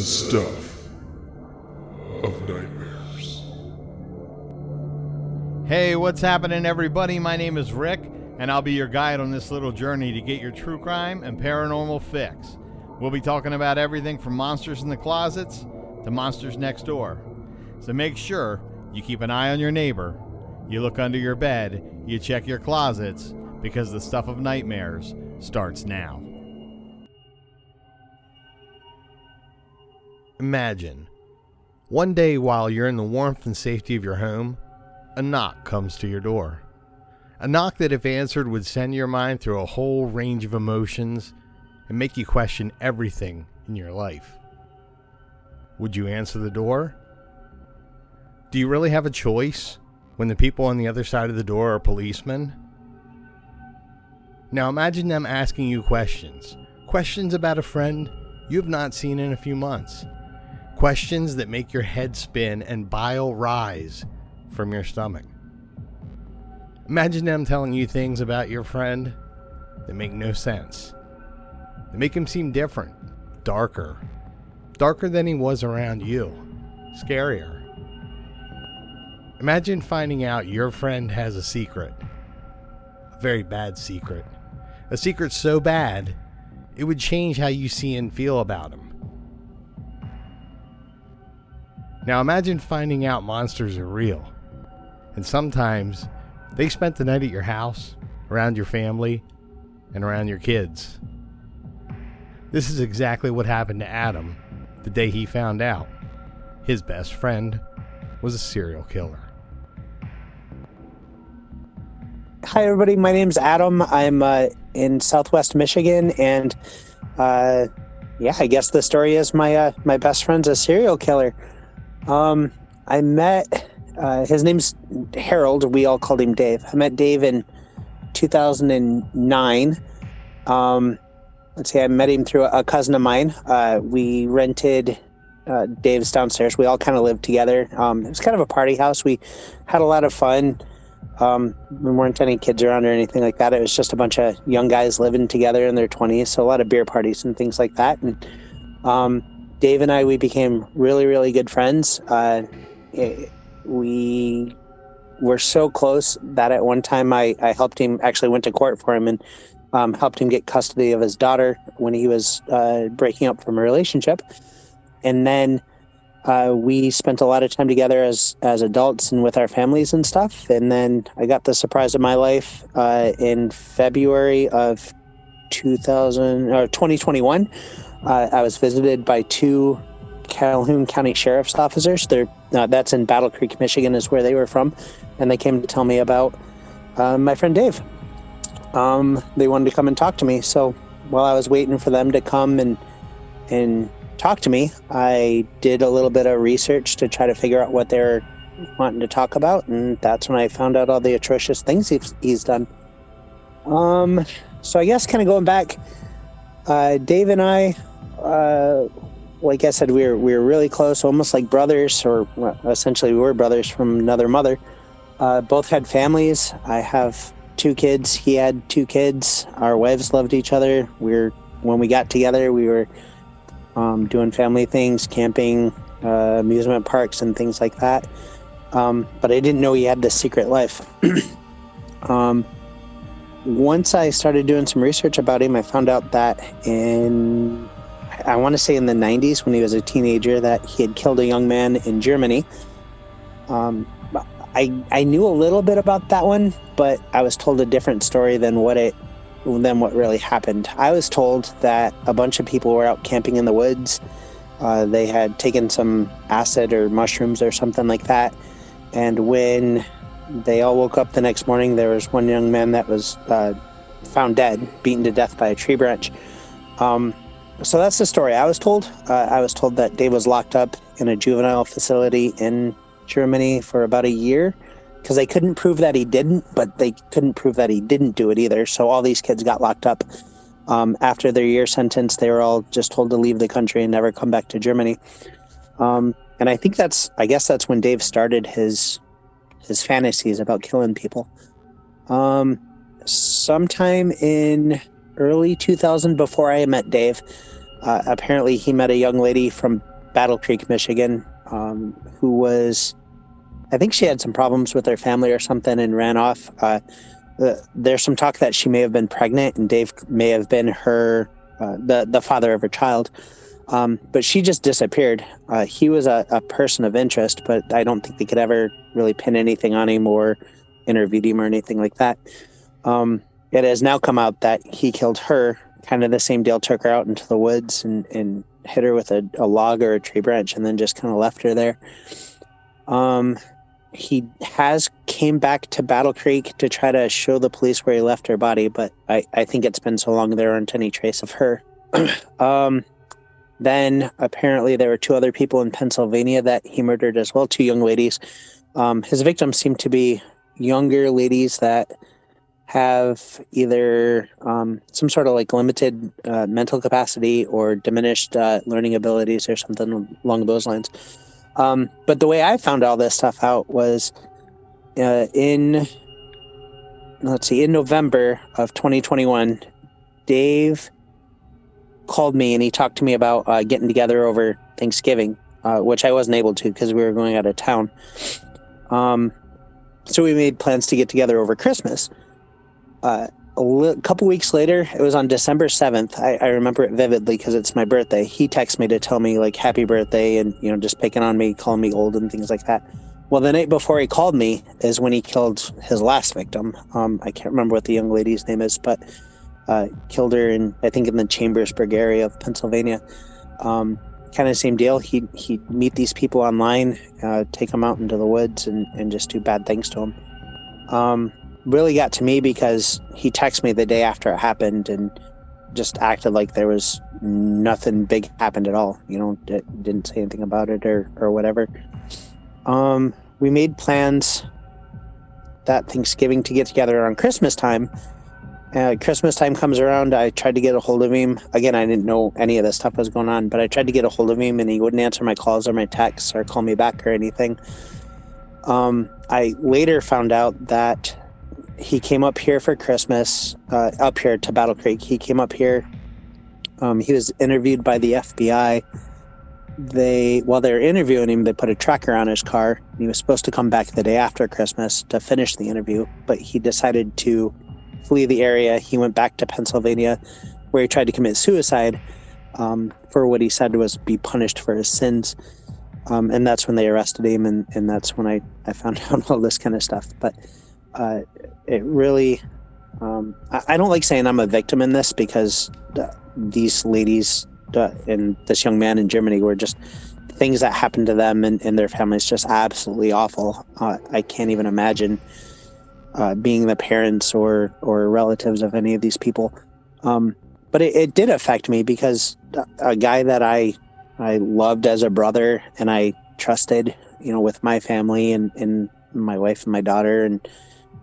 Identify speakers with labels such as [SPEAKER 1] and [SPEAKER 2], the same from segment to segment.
[SPEAKER 1] the stuff of nightmares.
[SPEAKER 2] Hey, what's happening, everybody? My name is Rick, and I'll be your guide on this little journey to get your true crime and paranormal fix. We'll be talking about everything from monsters in the closets to monsters next door. So make sure you keep an eye on your neighbor, you look under your bed, you check your closets, because the stuff of nightmares starts now. Imagine one day while you're in the warmth and safety of your home, a knock comes to your door. A knock that, if answered, would send your mind through a whole range of emotions and make you question everything in your life. Would you answer the door? Do you really have a choice when the people on the other side of the door are policemen? Now imagine them asking you questions. Questions about a friend you have not seen in a few months. Questions that make your head spin and bile rise from your stomach. Imagine them telling you things about your friend that make no sense. They make him seem different, darker, darker than he was around you, scarier. Imagine finding out your friend has a secret, a very bad secret, a secret so bad it would change how you see and feel about him. Now imagine finding out monsters are real. And sometimes they spent the night at your house, around your family, and around your kids. This is exactly what happened to Adam the day he found out his best friend was a serial killer.
[SPEAKER 3] Hi, everybody. My name's Adam. I'm uh, in Southwest Michigan, and uh, yeah, I guess the story is my uh, my best friend's a serial killer. Um, I met uh, his name's Harold. We all called him Dave. I met Dave in 2009. Um, let's see, I met him through a, cousin of mine. Uh, we rented uh, Dave's downstairs. We all kind of lived together. Um, it was kind of a party house. We had a lot of fun. Um, there weren't any kids around or anything like that. It was just a bunch of young guys living together in their 20s. So a lot of beer parties and things like that. And um, Dave and I, we became really, really good friends. Uh, it, we were so close that at one time I, I helped him, actually went to court for him and um, helped him get custody of his daughter when he was uh, breaking up from a relationship. And then uh, we spent a lot of time together as as adults and with our families and stuff. And then I got the surprise of my life uh, in February of 2000 or 2021 uh, I was visited by two Calhoun County Sheriff's officers. They're, uh, that's in Battle Creek, Michigan, is where they were from, and they came to tell me about uh, my friend Dave. Um, they wanted to come and talk to me. So while I was waiting for them to come and and talk to me, I did a little bit of research to try to figure out what they're wanting to talk about, and that's when I found out all the atrocious things he's, he's done. Um, so I guess kind of going back, uh, Dave and I uh, like I said, we were we were really close, almost like brothers, or well, essentially we were brothers from another mother. Uh, both had families. I have two kids. He had two kids. Our wives loved each other. We were when we got together, we were um, doing family things, camping, uh, amusement parks, and things like that. Um, but I didn't know he had this secret life. um, once I started doing some research about him, I found out that in I want to say in the 90s when he was a teenager that he had killed a young man in Germany. Um, I I knew a little bit about that one, but I was told a different story than what it than what really happened. I was told that a bunch of people were out camping in the woods. Uh, they had taken some acid or mushrooms or something like that, and when they all woke up the next morning, there was one young man that was uh, found dead, beaten to death by a tree branch. Um, so that's the story I was told. Uh, I was told that Dave was locked up in a juvenile facility in Germany for about a year because they couldn't prove that he didn't, but they couldn't prove that he didn't do it either. So all these kids got locked up. Um, after their year sentence, they were all just told to leave the country and never come back to Germany. Um, and I think that's, I guess that's when Dave started his his fantasies about killing people. Um, sometime in early 2000, before I met Dave, uh, apparently, he met a young lady from Battle Creek, Michigan, um, who was, I think she had some problems with her family or something and ran off. Uh, there's some talk that she may have been pregnant and Dave may have been her, uh, the the father of her child. Um, but she just disappeared. Uh, he was a, a, person of interest, but I don't think they could ever really pin anything on him or interviewed him or anything like that. Um, it has now come out that he killed her, kind of the same deal, took her out into the woods and, and hit her with a, a log or a tree branch and then just kind of left her there. Um, he has came back to Battle Creek to try to show the police where he left her body, but I, I think it's been so long there aren't any trace of her. um, then apparently there were two other people in Pennsylvania that he murdered as well, two young ladies. Um, his victims seem to be younger ladies that have either um, some sort of like limited uh, mental capacity or diminished uh, learning abilities or something along those lines. Um, but the way I found all this stuff out was uh, in, let's see, in November of 2021, Dave called me and he talked to me about uh, getting together over Thanksgiving, uh, which I wasn't able to because we were going out of town. Um, so we made plans to get together over Christmas. Uh, a li- couple weeks later, it was on December 7th. I, I remember it vividly because it's my birthday. He texted me to tell me, like, happy birthday and, you know, just picking on me, calling me old and things like that. Well, the night before he called me is when he killed his last victim. Um, I can't remember what the young lady's name is, but uh, killed her in, I think, in the Chambersburg area of Pennsylvania. Um, kind of same deal. He he'd meet these people online, uh, take them out into the woods, and, and just do bad things to them. Um, really got to me because he texted me the day after it happened and just acted like there was nothing big happened at all. You know, didn't say anything about it or or whatever. Um, we made plans that Thanksgiving to get together on Christmas time uh, Christmas time comes around. I tried to get a hold of him. Again, I didn't know any of this stuff was going on, but I tried to get a hold of him and he wouldn't answer my calls or my texts or call me back or anything. Um, I later found out that he came up here for Christmas, uh, up here to Battle Creek. He came up here. Um, he was interviewed by the FBI. They, while they were interviewing him, they put a tracker on his car. He was supposed to come back the day after Christmas to finish the interview, but he decided to flee the area. He went back to Pennsylvania, where he tried to commit suicide um, for what he said was be punished for his sins. Um, and that's when they arrested him, and, and that's when I, I found out all this kind of stuff. But uh, it really, um, I, I, don't like saying I'm a victim in this because these ladies and this young man in Germany were just things that happened to them and, and their families just absolutely awful. Uh, I can't even imagine uh, being the parents or or relatives of any of these people. Um, but it, it, did affect me because a guy that I I loved as a brother and I trusted, you know, with my family and, and my wife and my daughter and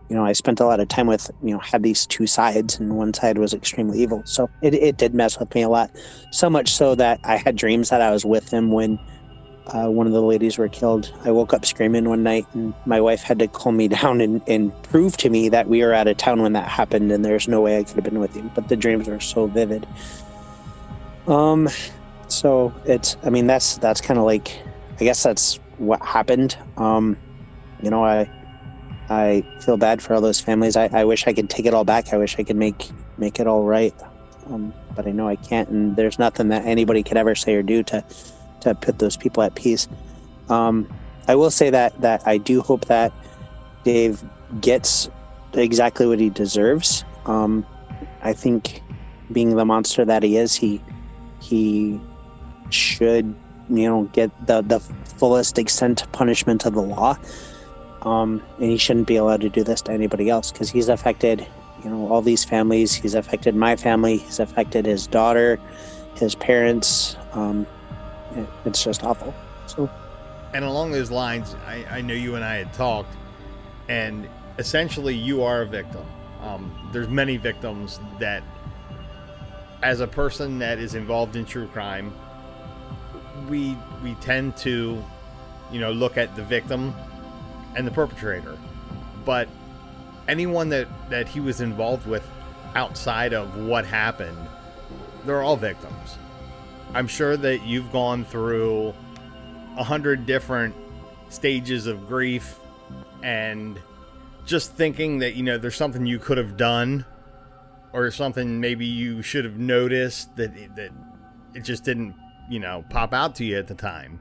[SPEAKER 3] you know, I spent a lot of time with, you know, had these two sides and one side was extremely evil. So it, it did mess with me a lot. So much so that I had dreams that I was with him when uh, one of the ladies were killed. I woke up screaming one night, and my wife had to calm me down and, and prove to me that we were out of town when that happened, and there's no way I could have been with you. But the dreams were so vivid. Um, so it's, I mean, that's that's kind of like, I guess that's what happened. Um, you know, I I feel bad for all those families. I, I wish I could take it all back. I wish I could make make it all right. Um, but I know I can't, and there's nothing that anybody could ever say or do to to put those people at peace. Um, I will say that that I do hope that Dave gets exactly what he deserves. Um, I think, being the monster that he is, he he should you know get the the fullest extent punishment of the law. Um, and he shouldn't be allowed to do this to anybody else because he's affected you know all these families he's affected my family he's affected his daughter his parents um, it, it's just awful. So,
[SPEAKER 2] and along those lines, I, I know you and I had talked, and essentially, you are a victim. Um, there's many victims that, as a person that is involved in true crime, we we tend to, you know, look at the victim and the perpetrator, but anyone that that he was involved with outside of what happened, they're all victims I'm sure that you've gone through a hundred different stages of grief and just thinking that, you know, there's something you could have done or something maybe you should have noticed that that it just didn't, you know, pop out to you at the time.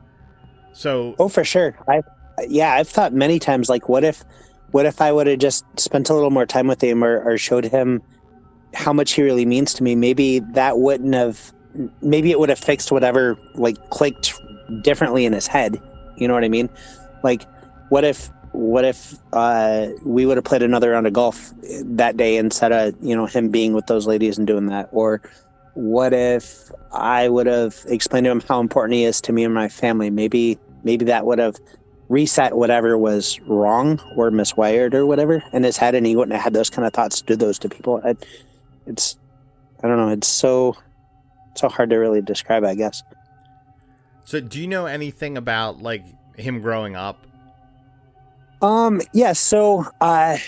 [SPEAKER 2] So
[SPEAKER 3] Oh, for sure. I yeah, I've thought many times like what if what if I would have just spent a little more time with him or, or showed him how much he really means to me? Maybe that wouldn't have maybe it would have fixed whatever like clicked differently in his head. You know what I mean? Like what if what if uh, we would have played another round of golf that day instead of you know him being with those ladies and doing that or what if i would have explained to him how important he is to me and my family maybe maybe that would have reset whatever was wrong or miswired or whatever in his head and he wouldn't have had those kind of thoughts do those to people. I, it's i don't know it's so so hard to really describe i guess.
[SPEAKER 2] So do you know anything about like him growing up?
[SPEAKER 3] Um, yeah, so uh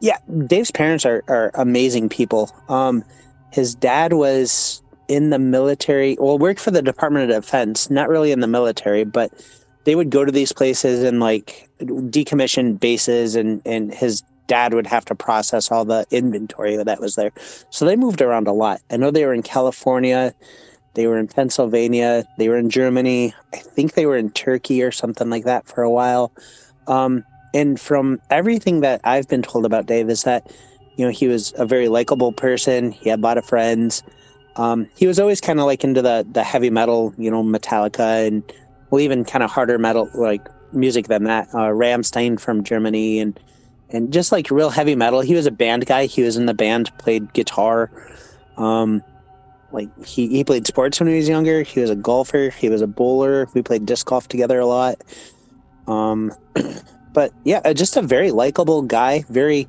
[SPEAKER 3] yeah, Dave's parents are, are amazing people. Um his dad was in the military, well, worked for the Department of Defense, not really in the military, but they would go to these places and like decommission bases and and his dad would have to process all the inventory that was there. So they moved around a lot. I know they were in California, they were in Pennsylvania, they were in Germany, I think they were in Turkey or something like that for a while. Um and from everything that I've been told about Dave is that, you know, he was a very likable person. He had a lot of friends. Um, he was always kind of like into the the heavy metal, you know, Metallica and well, even kind of harder metal like music than that. Uh, Rammstein from Germany and and just like real heavy metal. He was a band guy. He was in the band, played guitar. Um, like he, he played sports when he was younger. He was a golfer. He was a bowler. We played disc golf together a lot. Um, but yeah, uh, just a very likable guy. Very,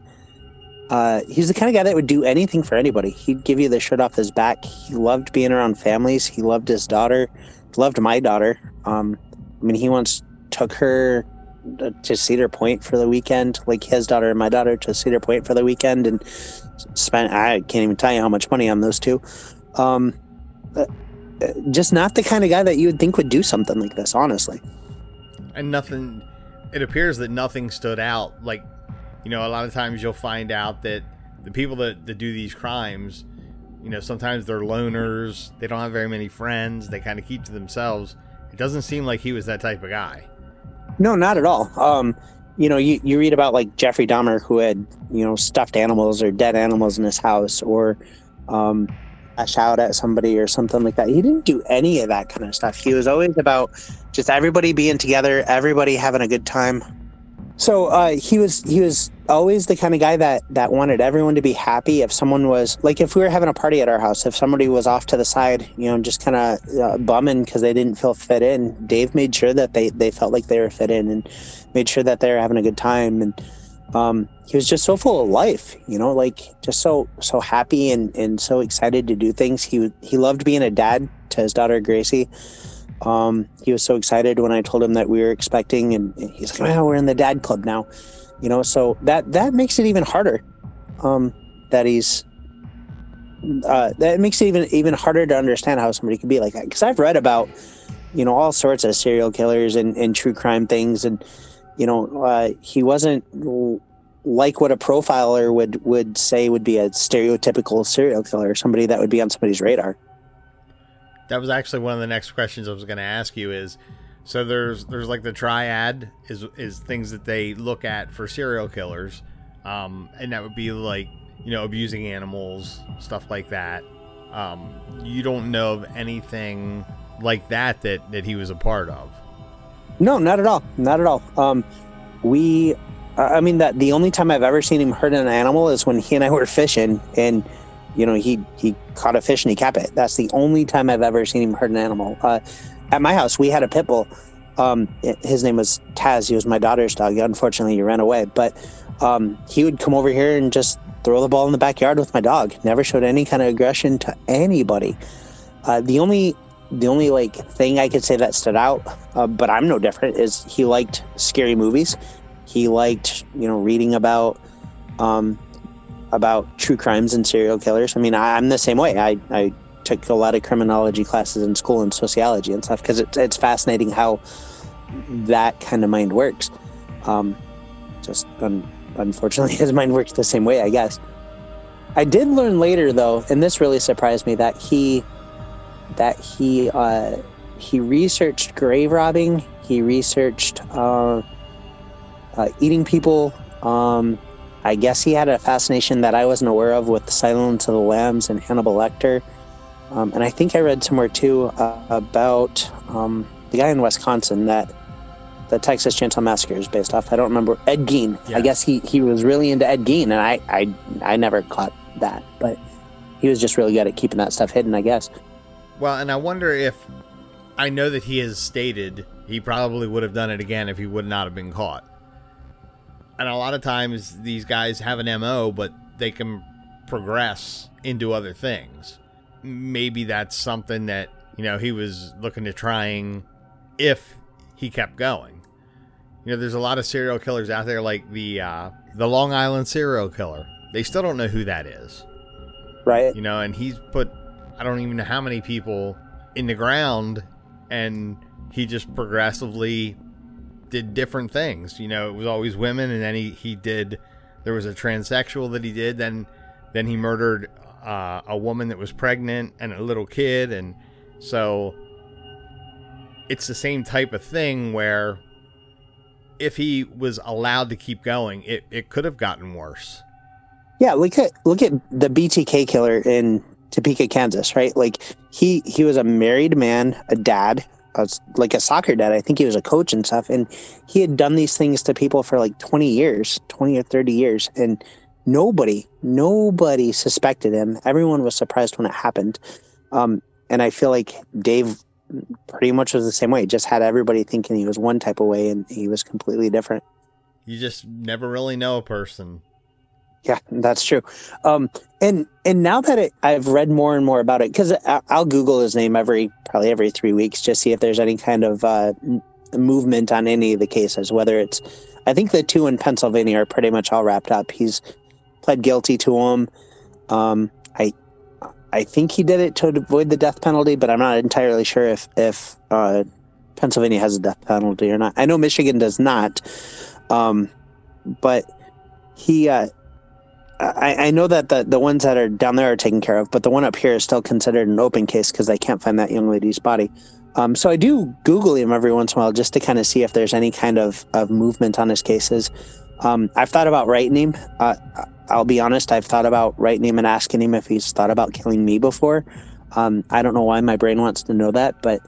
[SPEAKER 3] uh, he's the kind of guy that would do anything for anybody. He'd give you the shirt off his back. He loved being around families. He loved his daughter. Loved my daughter. Um, I mean, he once took her uh, to Cedar Point for the weekend, like his daughter and my daughter to Cedar Point for the weekend, and spent I can't even tell you how much money on those two. Um, uh, uh, just not the kind of guy that you would think would do something like this, honestly.
[SPEAKER 2] and nothing it appears that nothing stood out like you know a lot of times you'll find out that the people that, that do these crimes you know sometimes they're loners they don't have very many friends they kind of keep to themselves it doesn't seem like he was that type of guy
[SPEAKER 3] No, not at all. Um, you know, you, you read about like Jeffrey Dahmer who had, you know, stuffed animals or dead animals in his house or um, lash out at somebody or something like that. He didn't do any of that kind of stuff. He was always about just everybody being together, everybody having a good time. So uh, he was he was always the kind of guy that that wanted everyone to be happy. If someone was like, if we were having a party at our house, if somebody was off to the side, you know, just kind of uh, bumming because they didn't feel fit in, Dave made sure that they they felt like they were fit in and made sure that they were having a good time. And um, he was just so full of life, you know, like just so so happy and and so excited to do things. He he loved being a dad to his daughter Gracie. Um, he was so excited when I told him that we were expecting, and he's like, "Oh, we're in the dad club now," you know. So that that makes it even harder. Um, that he's uh, that makes it even even harder to understand how somebody could be like that. Because I've read about, you know, all sorts of serial killers and, and true crime things, and you know, uh, he wasn't like what a profiler would would say would be a stereotypical serial killer, somebody that would be on somebody's radar.
[SPEAKER 2] That was actually one of the next questions i was going to ask you is so there's there's like the triad is is things that they look at for serial killers um and that would be like you know abusing animals stuff like that um you don't know of anything like that that that he was a part of
[SPEAKER 3] No, not at all. Not at all. Um, we, I mean, that the only time I've ever seen him hurt an animal is when he and I were fishing, and you know, he he caught a fish and he kept it. That's the only time I've ever seen him hurt an animal. Uh, at my house, we had a pit bull. Um, his name was Taz. He was my daughter's dog. Unfortunately, he ran away, but um, he would come over here and just throw the ball in the backyard with my dog. Never showed any kind of aggression to anybody. Uh, the only the only like thing I could say that stood out, uh, but I'm no different, is he liked scary movies. He liked you know reading about um, about true crimes and serial killers. I mean, I, I'm the same way. I, I took a lot of criminology classes in school and sociology and stuff because it's it's fascinating how that kind of mind works. Um, just un- unfortunately, his mind works the same way, I guess. I did learn later, though, and this really surprised me that he that he uh, he researched grave robbing. He researched uh, uh, eating people. Um, I guess he had a fascination that I wasn't aware of with the Silence of the Lambs and Hannibal Lecter. Um, and I think I read somewhere too uh, about um, the guy in Wisconsin that the Texas Chainsaw Massacre is based off. I don't remember Ed Gein.
[SPEAKER 2] Yes.
[SPEAKER 3] I guess he he was really into Ed Gein, and I I I never caught that, but he was just really good at keeping that stuff hidden. I guess.
[SPEAKER 2] Well, and I wonder if I know that he has stated he probably would have done it again if he would not have been caught. And a lot of times these guys have an MO, but they can progress into other things. Maybe that's something that, you know, he was looking to trying if he kept going. You know, there's a lot of serial killers out there like the uh, the Long Island serial killer. They still don't know who that is
[SPEAKER 3] Right.
[SPEAKER 2] you know, and he's put I don't even know how many people in the ground, and he just progressively did different things. You know, it was always women, and then he he did. There was a transsexual that he did. Then then he murdered uh, a woman that was pregnant and a little kid, and so it's the same type of thing where if he was allowed to keep going, it, it could have gotten worse.
[SPEAKER 3] Yeah, look at look at the BTK killer in Topeka, Kansas, right? Like he he was a married man, a dad, a like a soccer dad. I think he was a coach and stuff, and he had done these things to people for like twenty years, twenty or thirty years, and nobody, nobody suspected him. Everyone was surprised when it happened, um, and I feel like Dave pretty much was the same way. Just had everybody thinking he was one type of way, and he was completely different.
[SPEAKER 2] You just never really know a person.
[SPEAKER 3] Yeah, that's true. Um, and and now that it, I've read more and more about it, because I'll Google his name every probably every three weeks, just see if there's any kind of uh, movement on any of the cases. Whether it's, I think the two in Pennsylvania are pretty much all wrapped up. He's pled guilty to them. Um, I I think he did it to avoid the death penalty, but I'm not entirely sure if if uh, Pennsylvania has a death penalty or not. I know Michigan does not, um, but he. Uh, I, I know that the, the ones that are down there are taken care of, but the one up here is still considered an open case because they can't find that young lady's body. Um, so I do Google him every once in a while just to kind of see if there's any kind of, of movement on his cases. Um, I've thought about writing him. Uh, I'll be honest, I've thought about writing him and asking him if he's thought about killing me before. Um, I don't know why my brain wants to know that, but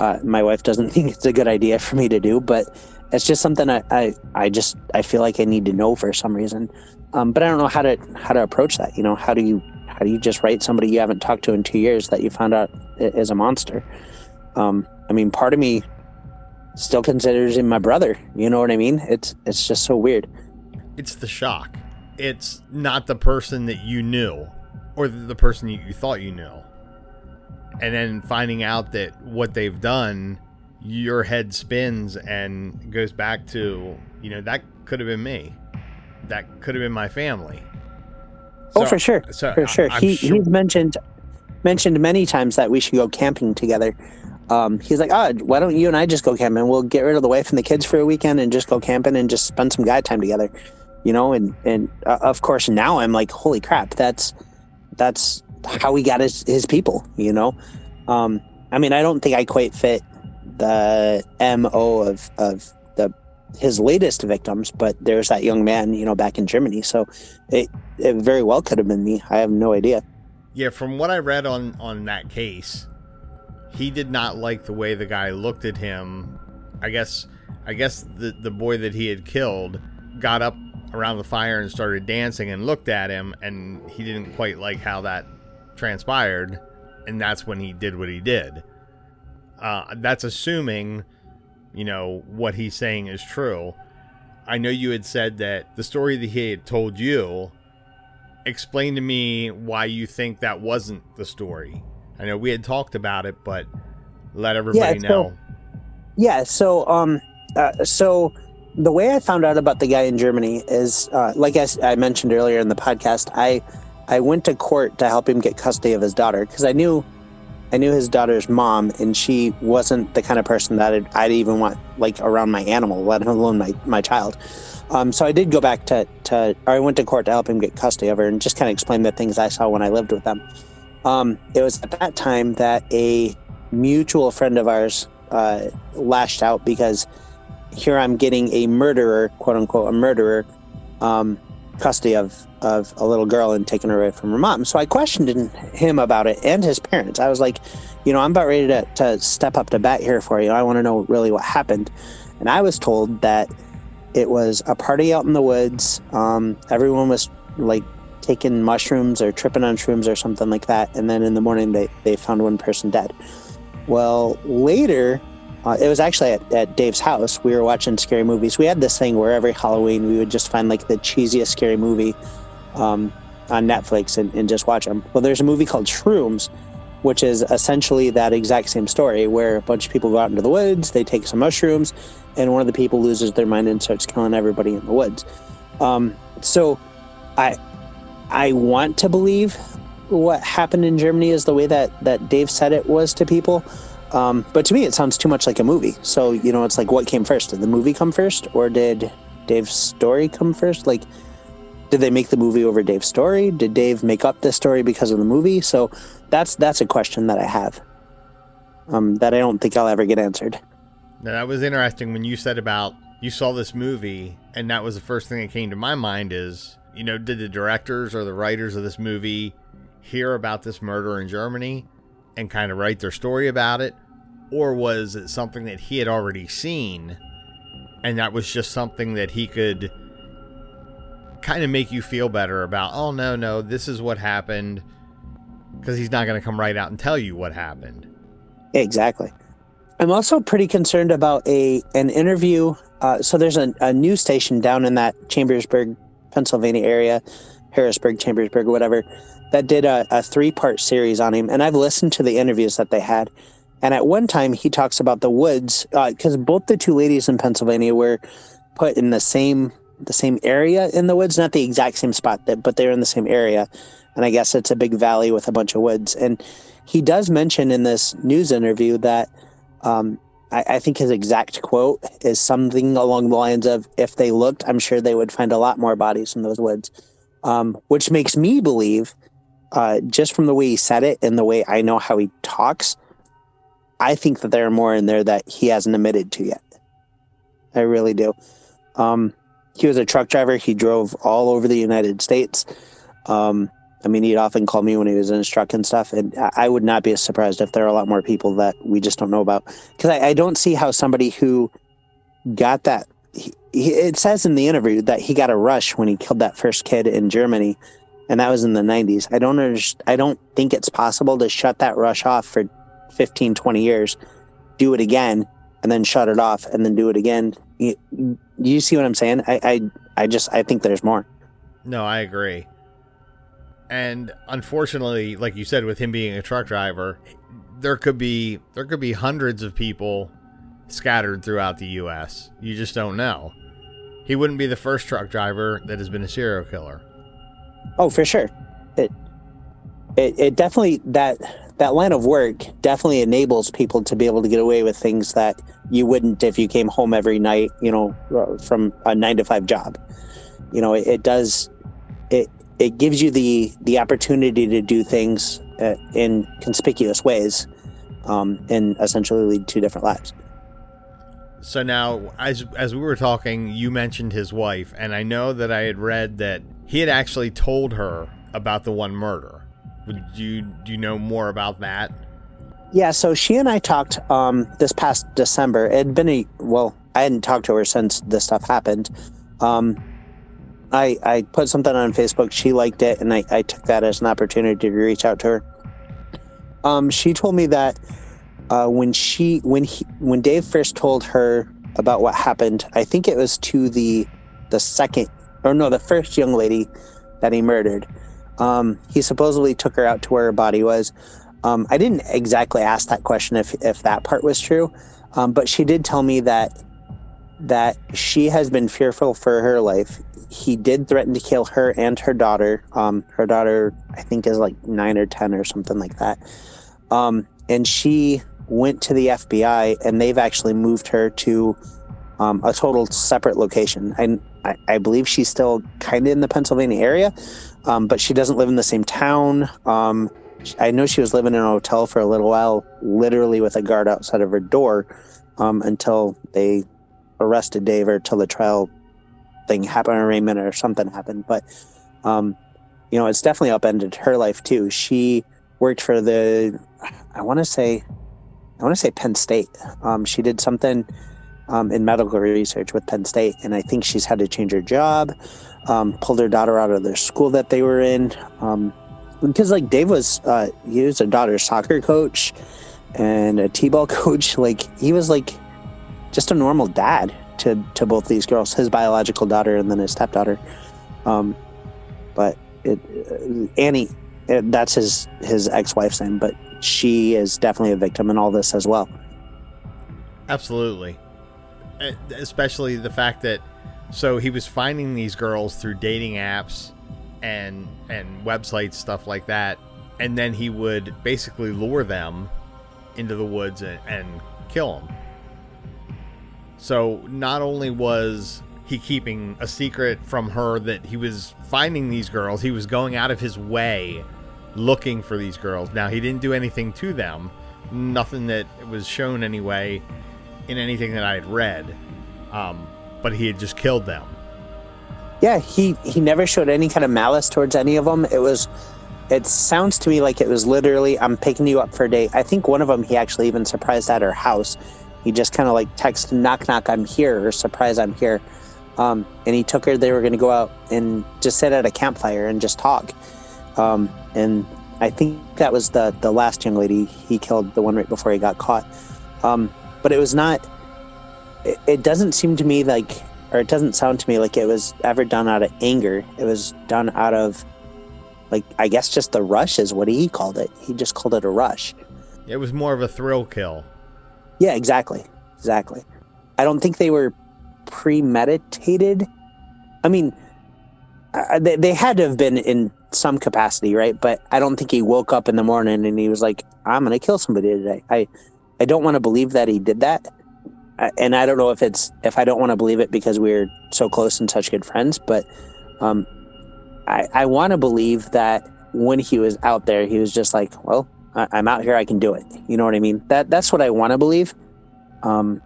[SPEAKER 3] uh, my wife doesn't think it's a good idea for me to do. But it's just something I, I, I just I feel like I need to know for some reason. Um, but I don't know how to how to approach that. You know, how do you how do you just write somebody you haven't talked to in two years that you found out is a monster? Um, I mean, part of me still considers him my brother. You know what I mean? It's it's just so weird.
[SPEAKER 2] It's the shock. It's not the person that you knew or the person you, you thought you knew. And then finding out that what they've done, your head spins and goes back to, you know, that could have been me. That could have been my family.
[SPEAKER 3] oh, for sure,
[SPEAKER 2] so
[SPEAKER 3] for sure. He
[SPEAKER 2] sure-
[SPEAKER 3] he's mentioned mentioned many times that we should go camping together. Um, he's like, oh, why don't you and I just go camping? We'll get rid of the wife and the kids for a weekend and just go camping and just spend some guy time together, you know. And and uh, of course now I'm like, holy crap, that's that's how he got his his people, you know. Um, I mean, I don't think I quite fit the mo of of his latest victims, but there's that young man, you know, back in Germany. So it it very well could have been me. I have no idea.
[SPEAKER 2] Yeah, from what I read on on that case, he did not like the way the guy looked at him. I guess I guess the the boy that he had killed got up around the fire and started dancing and looked at him and he didn't quite like how that transpired and that's when he did what he did. Uh, that's assuming, you know, what he's saying is true. I know you had said that the story that he had told you explain to me why you think that wasn't the story. I know we had talked about it, but let everybody
[SPEAKER 3] so-
[SPEAKER 2] know.
[SPEAKER 3] Yeah. So, um, uh, so the way I found out about the guy in Germany is, uh, like I mentioned earlier in the podcast, I, I went to court to help him get custody of his daughter because I knew I knew his daughter's mom, and she wasn't the kind of person that I'd, I'd even want like around my animal, let alone my my child. Um, so I did go back to to, or I went to court to help him get custody of her, and just kind of explain the things I saw when I lived with them. Um, it was at that time that a mutual friend of ours uh, lashed out because here I'm getting a murderer, quote unquote, a murderer, um, custody of of a little girl and taking her away from her mom. So I questioned him about it and his parents. I was like, you know, I'm about ready to, to step up to bat here for you. I want to know really what happened. And I was told that it was a party out in the woods. Um, everyone was like taking mushrooms or tripping on shrooms or something like that. And then in the morning, they, they found one person dead. Well, later, uh, it was actually at, at, Dave's house. We were watching scary movies. We had this thing where every Halloween we would just find like the cheesiest scary movie um, on Netflix and, and just watch them. Well, there's a movie called Shrooms, which is essentially that exact same story where a bunch of people go out into the woods, they take some mushrooms, and one of the people loses their mind and starts killing everybody in the woods. Um, so I I want to believe what happened in Germany is the way that that Dave said it was to people. Um, but to me, it sounds too much like a movie. So you know, it's like what came first? Did the movie come first, or did Dave's story come first? Like, did they make the movie over Dave's story? Did Dave make up this story because of the movie? So that's that's a question that I have um, that I don't think I'll ever get answered.
[SPEAKER 2] Now that was interesting when you said about you saw this movie, and that was the first thing that came to my mind is you know did the directors or the writers of this movie hear about this murder in Germany and kind of write their story about it? Or was it something that he had already seen and that was just something that he could kind of make you feel better about? Oh, no, no, this is what happened. Because he's not going to come right out and tell you what happened.
[SPEAKER 3] Exactly. I'm also pretty concerned about a an interview. Uh, so there's a, a news station down in that Chambersburg, Pennsylvania area, Harrisburg, Chambersburg, whatever that did a, a three part series on him. And I've listened to the interviews that they had. And at one time, he talks about the woods because uh, both the two ladies in Pennsylvania were put in the same the same area in the woods, not the exact same spot, but they're in the same area. And I guess it's a big valley with a bunch of woods. And he does mention in this news interview that um, I, I, think his exact quote is something along the lines of, "If they looked, I'm sure they would find a lot more bodies in those woods," um, which makes me believe uh, just from the way he said it and the way I know how he talks, I think that there are more in there that he hasn't admitted to yet. I really do. Um, he was a truck driver. He drove all over the United States. Um, I mean, he'd often call me when he was in his truck and stuff. And I would not be surprised if there are a lot more people that we just don't know about. Because I, I, don't see how somebody who got that, he, he, it says in the interview that he got a rush when he killed that first kid in Germany and that was in the 90s. I don't I don't think it's possible to shut that rush off for 15, 20 years, do it again, and then shut it off, and then do it again. You, you see what I'm saying? I, I, I just I think there's more.
[SPEAKER 2] No, I agree. And unfortunately, like you said, with him being a truck driver, there could be there could be hundreds of people scattered throughout the U.S. You just don't know. He wouldn't be the first truck driver that has been a serial killer.
[SPEAKER 3] Oh, for sure. It it it definitely that that line of work definitely enables people to be able to get away with things that you wouldn't if you came home every night, you know, uh, from a 9 to 5 job. You know, it, it does it it gives you the the opportunity to do things uh, in conspicuous ways um, and essentially lead two different lives.
[SPEAKER 2] So now, as as we were talking, you mentioned his wife, and I know that I had read that he had actually told her about the one murder. Would you do you know more about that?
[SPEAKER 3] Yeah, so she and I talked um, this past December. It had been a well, I hadn't talked to her since this stuff happened. Um, I I put something on Facebook. She liked it, and I, I took that as an opportunity to reach out to her. Um, she told me that uh, when she when he when Dave first told her about what happened, I think it was to the the second or no, the first young lady that he murdered. Um, he supposedly took her out to where her body was. Um, I didn't exactly ask that question if if that part was true, um, but she did tell me that that she has been fearful for her life. He did threaten to kill her and her daughter. Um, her daughter, I think, is like nine or ten or something like that. Um, and she went to the FBI, and they've actually moved her to um, a total separate location. And I, I believe she's still kind of in the Pennsylvania area, um, but she doesn't live in the same town. Um, I know she was living in a hotel for a little while, literally with a guard outside of her door, um, until they arrested Dave or till the trial thing happened, or arraignment or something happened. But um, you know, it's definitely upended her life too. She worked for the, I want to say, I want to say Penn State. Um, she did something um, in medical research with Penn State, and I think she's had to change her job. Um, pulled their daughter out of their school that they were in, um, because like Dave was, uh, he was a daughter's soccer coach and a t-ball coach. Like he was like just a normal dad to to both these girls, his biological daughter and then his stepdaughter. Um, but it, uh, Annie, it, that's his his ex-wife's name, but she is definitely a victim in all this as well.
[SPEAKER 2] Absolutely. Especially the fact that so he was finding these girls through dating apps and and websites stuff like that and then he would basically lure them into the woods and, and kill them. So not only was he keeping a secret from her that he was finding these girls, he was going out of his way looking for these girls. Now, he didn't do anything to them, nothing that was shown anyway in anything that I had read, um, but he had just killed them.
[SPEAKER 3] Yeah, he, he never showed any kind of malice towards any of them. It was, it sounds to me like it was literally, I'm picking you up for a date. I think one of them he actually even surprised at her house. He just kind of like texted, knock, knock, I'm here, or surprise, I'm here. Um, and he took her, they were going to go out and just sit at a campfire and just talk. Um, and I think that was the the last young lady he killed, the one right before he got caught. Um, but it was not. It, it doesn't seem to me like, or it doesn't sound to me like it was ever done out of anger. It was done out of, like, I guess just the rush is what he called it. He just called it a rush.
[SPEAKER 2] It was more of a thrill kill.
[SPEAKER 3] Yeah, exactly, exactly. I don't think they were premeditated. I mean, uh, they, they had to have been in some capacity, right? But I don't think he woke up in the morning and he was like, "I'm going to kill somebody today." I I don't want to believe that he did that, and I don't know if it's if I don't want to believe it because we're so close and such good friends, but um, I I want to believe that when he was out there, he was just like, "Well, I, I'm out here, I can do it." You know what I mean? That that's what I want to believe. Um,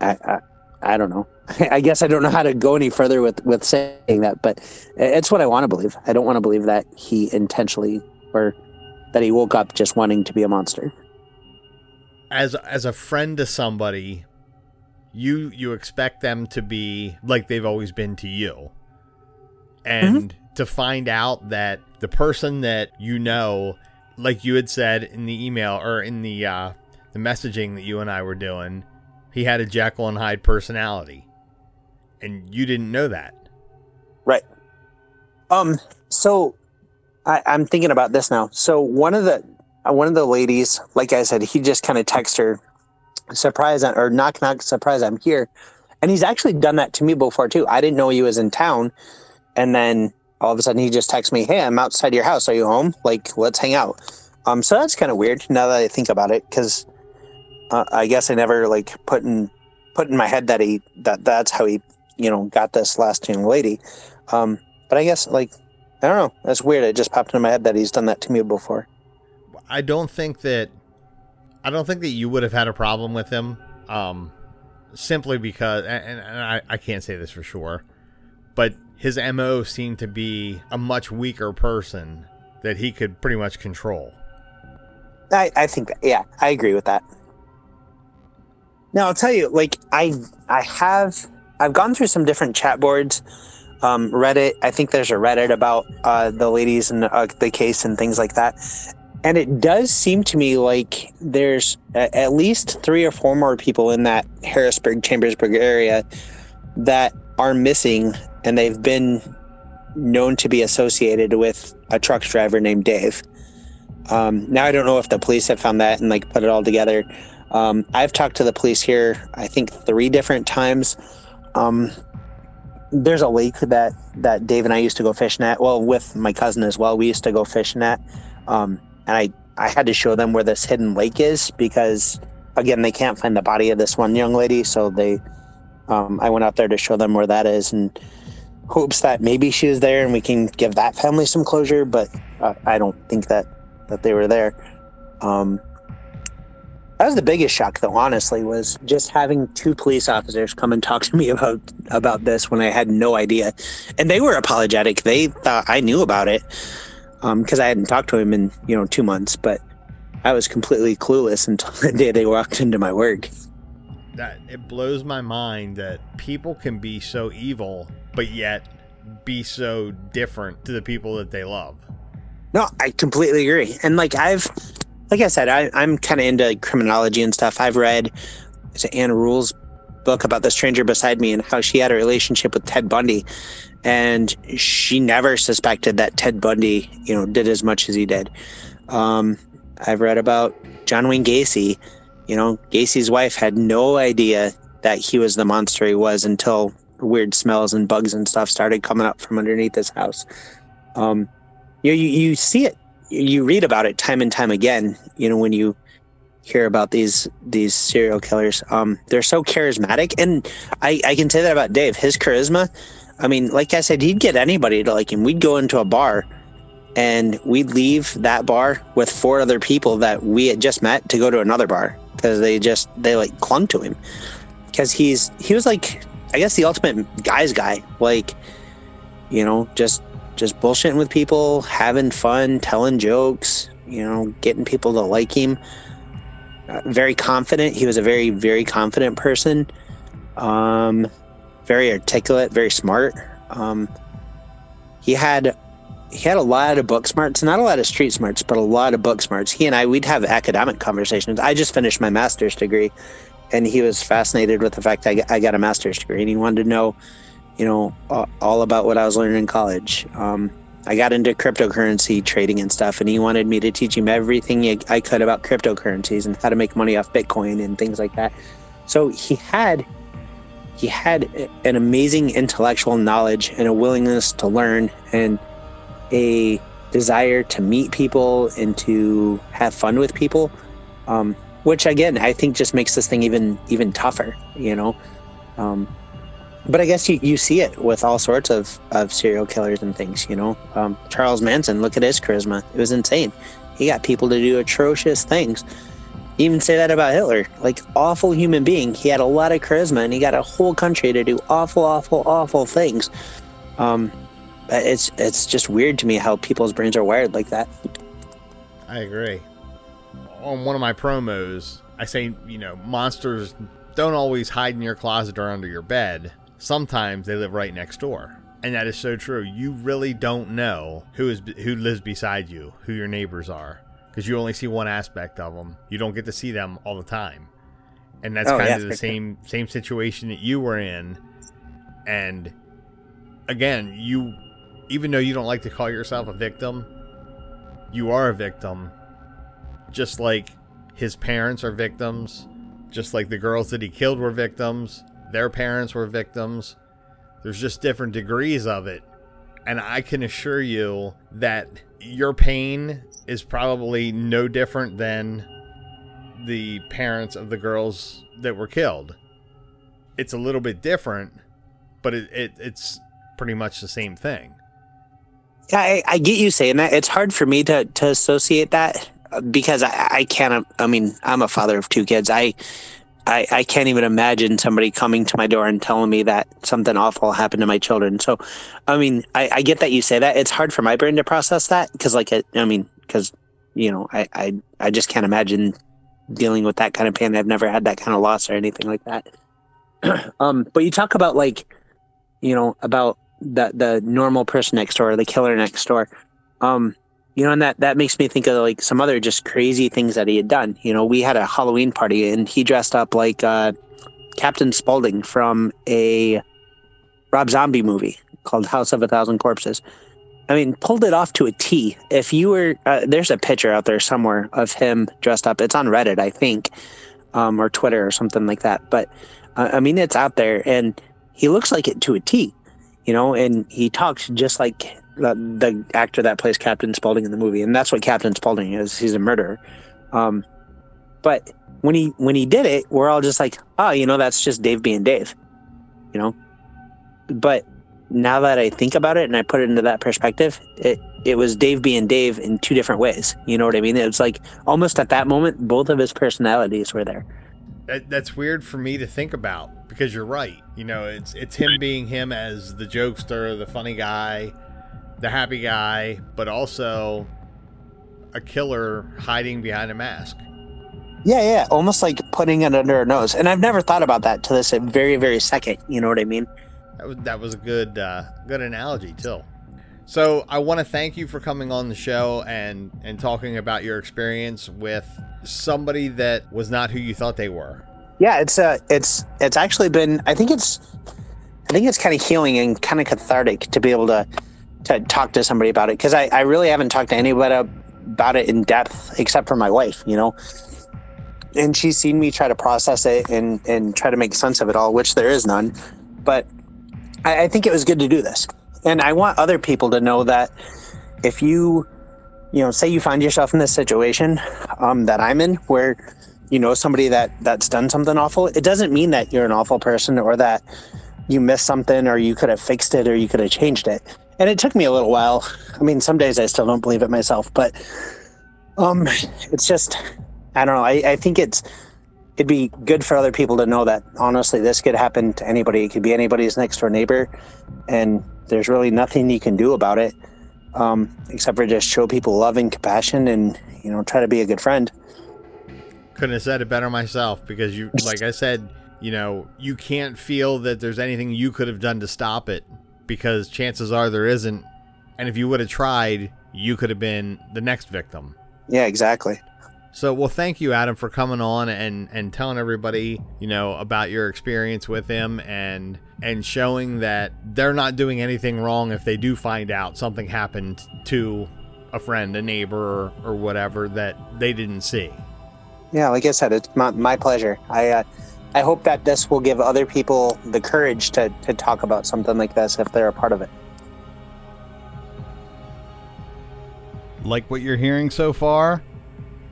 [SPEAKER 3] I, I I don't know. I guess I don't know how to go any further with with saying that, but it's what I want to believe. I don't want to believe that he intentionally or that he woke up just wanting to be a monster.
[SPEAKER 2] As as a friend to somebody, you you expect them to be like they've always been to you. And mm-hmm. to find out that the person that you know, like you had said in the email or in the uh the messaging that you and I were doing, he had a Jekyll and Hyde personality and you didn't know that.
[SPEAKER 3] Right. Um. So, I, I'm thinking about this now. So one of the one of the ladies, like I said, he just kind of texted her, surprise or knock knock, surprise, I'm here, and he's actually done that to me before too. I didn't know he was in town, and then all of a sudden he just texts me, "Hey, I'm outside your house. Are you home? Like, let's hang out." Um. So that's kind of weird now that I think about it, because uh, I guess I never like put in put in my head that he that that's how he you know, got this last young lady. Um, but I guess like I don't know. That's weird. It just popped into my head that he's done that to me before.
[SPEAKER 2] I don't think that I don't think that you would have had a problem with him. Um, simply because, and, and I, I can't say this for sure, but his MO seemed to be a much weaker person that he could pretty much control.
[SPEAKER 3] I, I think that, yeah, I agree with that. Now I'll tell you, like I I have I've gone through some different chat boards, um, Reddit. I think there's a Reddit about uh, the ladies and uh, the case and things like that. And it does seem to me like there's a- at least three or four more people in that Harrisburg, Chambersburg area that are missing, and they've been known to be associated with a truck driver named Dave. Um, now I don't know if the police have found that and like put it all together. Um, I've talked to the police here, I think three different times. Um, there's a lake that that Dave and I used to go fishing at. Well, with my cousin as well, we used to go fishing at. Um, and I I had to show them where this hidden lake is because, again, they can't find the body of this one young lady. So they, um, I went out there to show them where that is and hopes that maybe she was there and we can give that family some closure. But uh, I don't think that that they were there. Um, that was the biggest shock, though. Honestly, was just having two police officers come and talk to me about about this when I had no idea, and they were apologetic. They thought I knew about it because um, I hadn't talked to him in you know two months, but I was completely clueless until the day they walked into my work.
[SPEAKER 2] That it blows my mind that people can be so evil, but yet be so different to the people that they love.
[SPEAKER 3] No, I completely agree. And like I've, like I said, I, I'm kind of into criminology and stuff. I've read it's Ann Rule's book about the stranger beside me and how she had a relationship with Ted Bundy, and she never suspected that Ted Bundy, you know, did as much as he did. Um, I've read about John Wayne Gacy. You know, Gacy's wife had no idea that he was the monster he was until weird smells and bugs and stuff started coming up from underneath his house. Um, you, you you see it you read about it time and time again you know when you hear about these these serial killers um they're so charismatic and i i can say that about dave his charisma i mean like i said he'd get anybody to like him we'd go into a bar and we'd leave that bar with four other people that we had just met to go to another bar because they just they like clung to him because he's he was like i guess the ultimate guy's guy like you know just just bullshitting with people, having fun, telling jokes, you know, getting people to like him. Uh, very confident. He was a very, very confident person. Um, very articulate, very smart. Um, he had he had a lot of book smarts, not a lot of street smarts, but a lot of book smarts. He and I, we'd have academic conversations. I just finished my master's degree, and he was fascinated with the fact I, I got a master's degree, and he wanted to know you know, all about what I was learning in college. Um, I got into cryptocurrency trading and stuff, and he wanted me to teach him everything I could about cryptocurrencies and how to make money off Bitcoin and things like that. So he had he had an amazing intellectual knowledge and a willingness to learn and a desire to meet people and to have fun with people. Um, which again, I think just makes this thing even even tougher. You know, um, but I guess you, you see it with all sorts of, of serial killers and things, you know. Um, Charles Manson, look at his charisma. It was insane. He got people to do atrocious things. Even say that about Hitler. Like, awful human being. He had a lot of charisma and he got a whole country to do awful, awful, awful things. Um, it's, it's just weird to me how people's brains are wired like that.
[SPEAKER 2] I agree. On one of my promos, I say, you know, monsters don't always hide in your closet or under your bed sometimes they live right next door. And that is so true. You really don't know who is who lives beside you, who your neighbors are, because you only see one aspect of them. You don't get to see them all the time, and that's oh, kind yeah, of the same sure. same situation that you were in. And again, you even though you don't like to call yourself a victim, you are a victim. Just like his parents are victims, just like the girls that he killed were victims, their parents were victims. There's just different degrees of it. And I can assure you that your pain is probably no different than the parents of the girls that were killed. It's a little bit different, but it, it it's pretty much the same thing.
[SPEAKER 3] I, I get you saying that. It's hard for me to, to associate that because I, I can't. I mean, I'm a father of two kids. I I, I can't even imagine somebody coming to my door and telling me that something awful happened to my children. So, I mean, I, I get that you say that. It's hard for my brain to process that because, like, it, I mean, because you know, I, I I just can't imagine dealing with that kind of pain. I've never had that kind of loss or anything like that. um, but you talk about like, you know, about the the normal person next door, the killer next door. Um, you know, and that that makes me think of like some other just crazy things that he had done. You know, we had a Halloween party and he dressed up like uh, Captain Spaulding from a Rob Zombie movie called House of a Thousand Corpses. I mean, pulled it off to a T. If you were, uh, there's a picture out there somewhere of him dressed up. It's on Reddit, I think, um, or Twitter or something like that. But uh, I mean, it's out there, and he looks like it to a T. You know, and he talks just like the, the actor that plays Captain Spaulding in the movie, and that's what Captain Spaulding is. He's a murderer. Um, but when he when he did it, we're all just like, oh, you know, that's just Dave being Dave, you know. But now that I think about it and I put it into that perspective, it it was Dave being Dave in two different ways. You know what I mean? It was like almost at that moment, both of his personalities were there.
[SPEAKER 4] That, that's weird for me to think about because you're right. You know, it's it's him being him as the jokester, the funny guy, the happy guy, but also a killer hiding behind a mask.
[SPEAKER 3] Yeah, yeah, almost like putting it under a nose. And I've never thought about that to this very, very second. You know what I mean?
[SPEAKER 4] That was that was a good uh, good analogy too. So I want to thank you for coming on the show and and talking about your experience with somebody that was not who you thought they were.
[SPEAKER 3] Yeah, it's uh it's it's actually been I think it's I think it's kind of healing and kind of cathartic to be able to to talk to somebody about it because I, I really haven't talked to anybody about it in depth except for my wife, you know. And she's seen me try to process it and and try to make sense of it all, which there is none. But I, I think it was good to do this. And I want other people to know that if you you know, say you find yourself in this situation um, that I'm in, where you know somebody that that's done something awful, it doesn't mean that you're an awful person or that you missed something or you could have fixed it or you could have changed it. And it took me a little while. I mean, some days I still don't believe it myself, but um, it's just I don't know. I, I think it's it'd be good for other people to know that honestly, this could happen to anybody. It could be anybody's next door neighbor, and there's really nothing you can do about it um, except for just show people love and compassion and you know try to be a good friend.
[SPEAKER 4] Couldn't have said it better myself because you like i said you know you can't feel that there's anything you could have done to stop it because chances are there isn't. And if you would have tried you could have been the next victim.
[SPEAKER 3] Yeah exactly
[SPEAKER 4] so, well, thank you, Adam, for coming on and and telling everybody, you know, about your experience with him and and showing that they're not doing anything wrong if they do find out something happened to a friend, a neighbor, or, or whatever that they didn't see.
[SPEAKER 3] Yeah, like I said, it's my, my pleasure. I uh, I hope that this will give other people the courage to to talk about something like this if they're a part of it.
[SPEAKER 4] Like what you're hearing so far?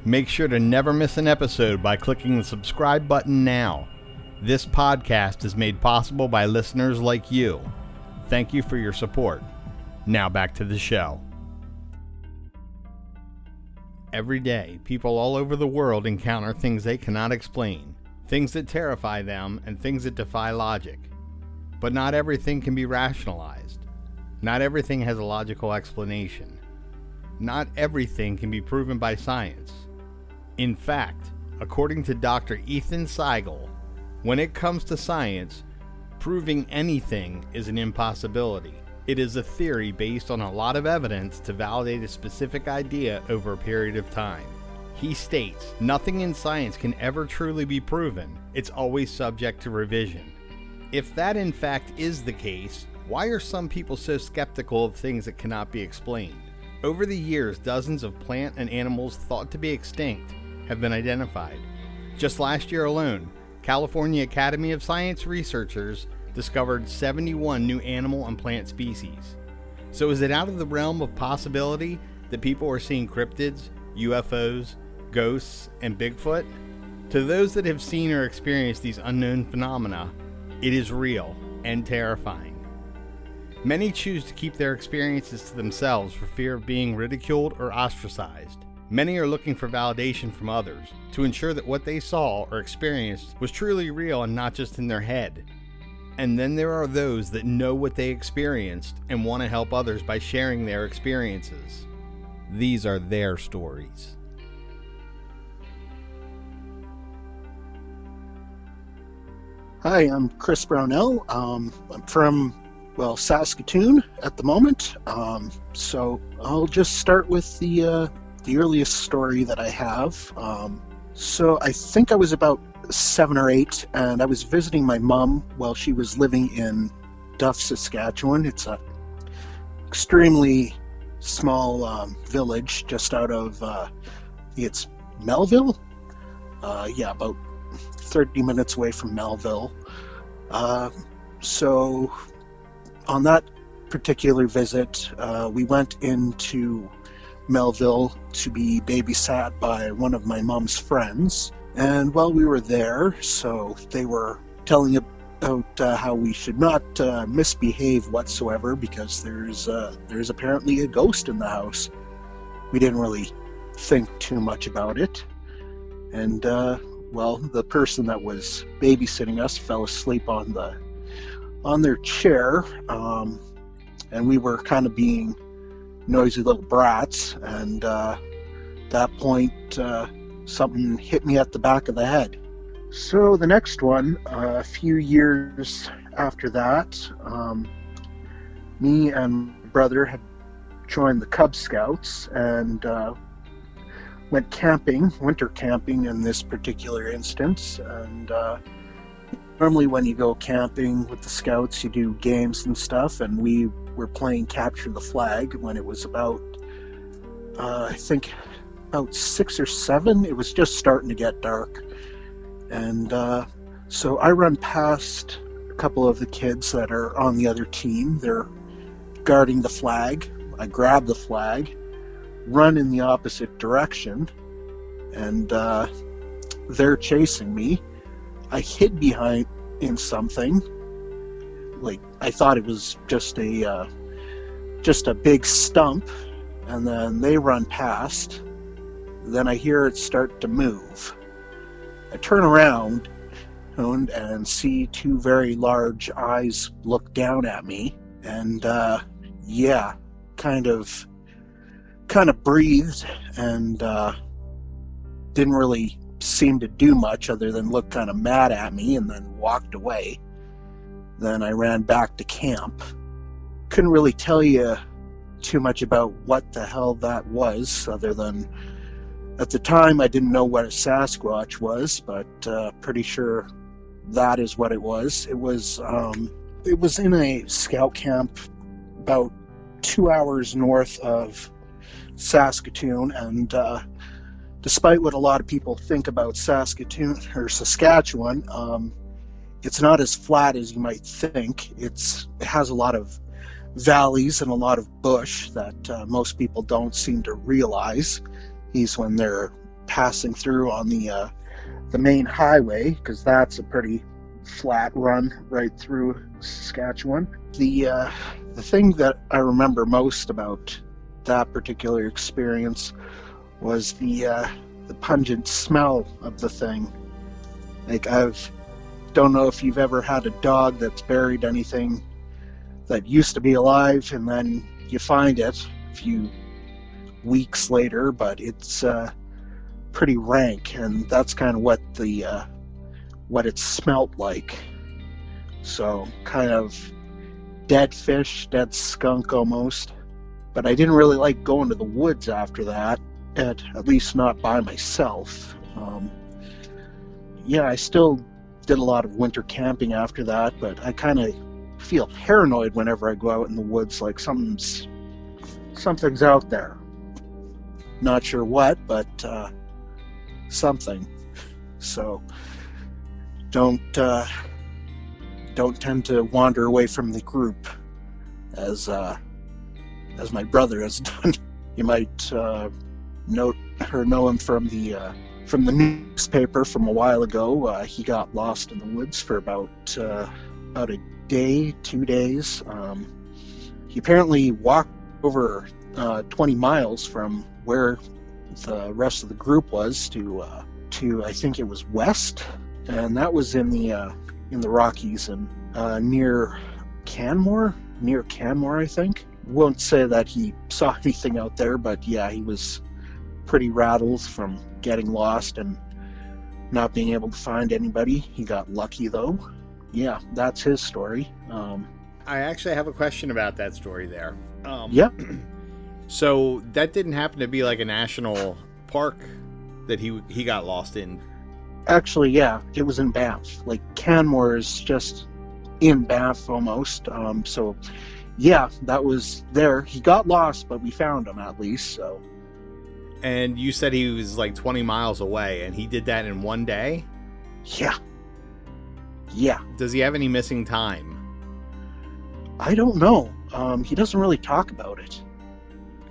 [SPEAKER 4] Make sure to never miss an episode by clicking the subscribe button now. This podcast is made possible by listeners like you. Thank you for your support. Now back to the show. Every day, people all over the world encounter things they cannot explain, things that terrify them, and things that defy logic. But not everything can be rationalized. Not everything has a logical explanation. Not everything can be proven by science. In fact, according to Dr. Ethan Siegel, when it comes to science, proving anything is an impossibility. It is a theory based on a lot of evidence to validate a specific idea over a period of time. He states, nothing in science can ever truly be proven, it's always subject to revision. If that in fact is the case, why are some people so skeptical of things that cannot be explained? Over the years, dozens of plant and animals thought to be extinct have been identified. Just last year alone, California Academy of Science researchers discovered 71 new animal and plant species. So, is it out of the realm of possibility that people are seeing cryptids, UFOs, ghosts, and Bigfoot? To those that have seen or experienced these unknown phenomena, it is real and terrifying. Many choose to keep their experiences to themselves for fear of being ridiculed or ostracized. Many are looking for validation from others to ensure that what they saw or experienced was truly real and not just in their head. And then there are those that know what they experienced and want to help others by sharing their experiences. These are their stories.
[SPEAKER 5] Hi, I'm Chris Brownell. Um, I'm from, well, Saskatoon at the moment. Um, so I'll just start with the uh, the earliest story that I have. Um, so I think I was about seven or eight, and I was visiting my mom while she was living in Duff, Saskatchewan. It's a extremely small um, village just out of uh, it's Melville. Uh, yeah, about 30 minutes away from Melville. Uh, so on that particular visit, uh, we went into Melville to be babysat by one of my mom's friends. And while we were there, so they were telling about uh, how we should not uh, misbehave whatsoever because there's uh, there's apparently a ghost in the house. We didn't really think too much about it, and uh, well, the person that was babysitting us fell asleep on the on their chair, um, and we were kind of being noisy little brats. And uh, at that point, uh, something hit me at the back of the head. So the next one, uh, a few years after that, um, me and my brother had joined the Cub Scouts and uh, went camping, winter camping in this particular instance. And uh, normally, when you go camping with the Scouts, you do games and stuff. And we were playing Capture the Flag when it was about, uh, I think, about six or seven. It was just starting to get dark. And uh, so I run past a couple of the kids that are on the other team. They're guarding the flag. I grab the flag, run in the opposite direction, and uh, they're chasing me. I hid behind in something. Like I thought it was just a uh, just a big stump, and then they run past. Then I hear it start to move. I turn around and, and see two very large eyes look down at me, and uh, yeah, kind of, kind of breathed and uh, didn't really seem to do much other than look kind of mad at me, and then walked away. Then I ran back to camp. Couldn't really tell you too much about what the hell that was, other than at the time, I didn't know what a Sasquatch was, but uh, pretty sure that is what it was. It was um, it was in a scout camp about two hours north of Saskatoon, and uh, despite what a lot of people think about Saskatoon or Saskatchewan, um, it's not as flat as you might think. It's it has a lot of valleys and a lot of bush that uh, most people don't seem to realize He's when they're passing through on the uh, the main highway because that's a pretty flat run right through Saskatchewan. The uh, the thing that I remember most about that particular experience was the uh, the pungent smell of the thing. Like I've don't know if you've ever had a dog that's buried anything that used to be alive and then you find it a few weeks later, but it's uh, pretty rank, and that's kind of what the uh, what it smelt like. So kind of dead fish, dead skunk almost. But I didn't really like going to the woods after that, at, at least not by myself. Um, yeah, I still did a lot of winter camping after that, but I kind of feel paranoid whenever I go out in the woods, like something's something's out there. Not sure what, but uh, something. So don't uh, don't tend to wander away from the group, as uh, as my brother has done. You might uh, note or know him from the uh, from the newspaper from a while ago. Uh, he got lost in the woods for about uh, about a day, two days. Um, he apparently walked over uh, 20 miles from where the rest of the group was to uh, to I think it was west, and that was in the uh, in the Rockies and uh, near Canmore, near Canmore, I think. Won't say that he saw anything out there, but yeah, he was pretty rattled from getting lost and not being able to find anybody. He got lucky though. Yeah, that's his story. Um,
[SPEAKER 2] I actually have a question about that story there. Um,
[SPEAKER 5] yeah.
[SPEAKER 2] So that didn't happen to be like a national park that he he got lost in.
[SPEAKER 5] Actually, yeah, it was in Banff. Like Canmore is just in Banff almost. Um, so, yeah, that was there. He got lost, but we found him at least. So.
[SPEAKER 2] And you said he was like 20 miles away, and he did that in one day.
[SPEAKER 5] Yeah. Yeah.
[SPEAKER 2] Does he have any missing time?
[SPEAKER 5] I don't know. Um, he doesn't really talk about it.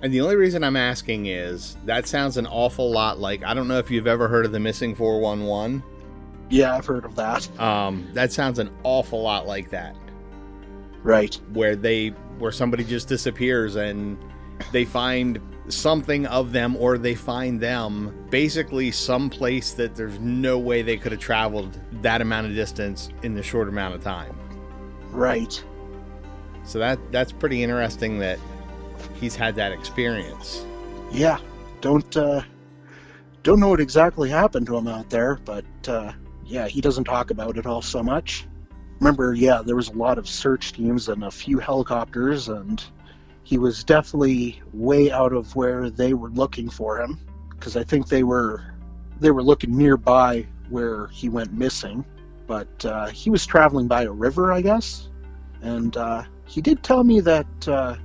[SPEAKER 2] And the only reason I'm asking is that sounds an awful lot like I don't know if you've ever heard of the missing 411.
[SPEAKER 5] Yeah, I've heard of that.
[SPEAKER 2] Um, that sounds an awful lot like that,
[SPEAKER 5] Right.
[SPEAKER 2] where they where somebody just disappears and they find something of them or they find them basically some place that there's no way they could have traveled that amount of distance in the short amount of time.
[SPEAKER 5] Right.
[SPEAKER 2] So that that's pretty interesting that he's had that experience.
[SPEAKER 5] Yeah. Don't uh, don't know what exactly happened to him out there, but uh, yeah, he doesn't talk about it all so much. Remember, yeah, there was a lot of search teams and a few helicopters, and he was definitely way out of where they were looking for him, because I think they were they were looking nearby where he went missing, but uh, he was traveling by a river, I guess, and uh, he did tell me that uh,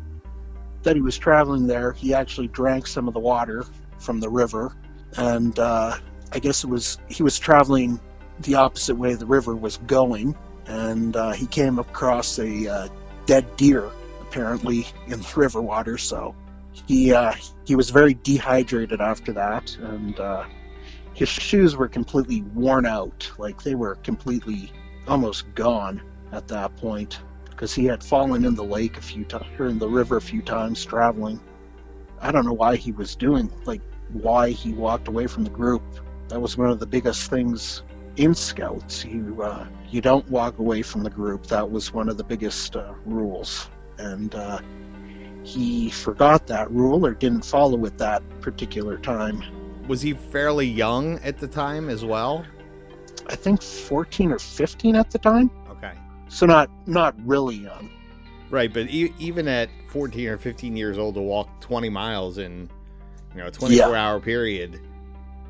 [SPEAKER 5] that he was traveling there. He actually drank some of the water from the river, and uh, I guess it was he was traveling the opposite way the river was going, and uh, he came across a uh, dead deer apparently in the river water. So he uh, he was very dehydrated after that, and uh, his shoes were completely worn out, like they were completely almost gone at that point because he had fallen in the lake a few times or in the river a few times traveling. I don't know why he was doing like why he walked away from the group. That was one of the biggest things in scouts. You uh, you don't walk away from the group. That was one of the biggest uh, rules, and uh, he forgot that rule or didn't follow it that particular time.
[SPEAKER 2] Was he fairly young at the time as well?
[SPEAKER 5] I think 14 or 15 at the time,
[SPEAKER 2] Okay.
[SPEAKER 5] so not not really young.
[SPEAKER 2] Right, but e- even at 14 or 15 years old to walk 20 miles in you know a 24 hour period,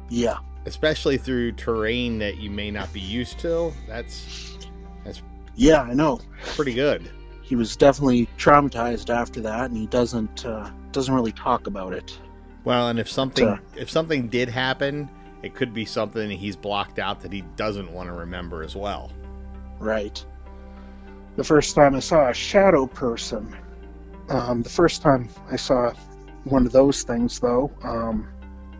[SPEAKER 5] Yeah,
[SPEAKER 2] especially through terrain that you may not be used to, that's that's
[SPEAKER 5] yeah, I know.
[SPEAKER 2] pretty good.
[SPEAKER 5] He was definitely traumatized after that, and he doesn't uh, doesn't really talk about it.
[SPEAKER 2] Well, and if something if something did happen, it could be something he's blocked out that he doesn't want to remember as well.
[SPEAKER 5] Right. The first time I saw a shadow person, um, the first time I saw one of those things, though, um,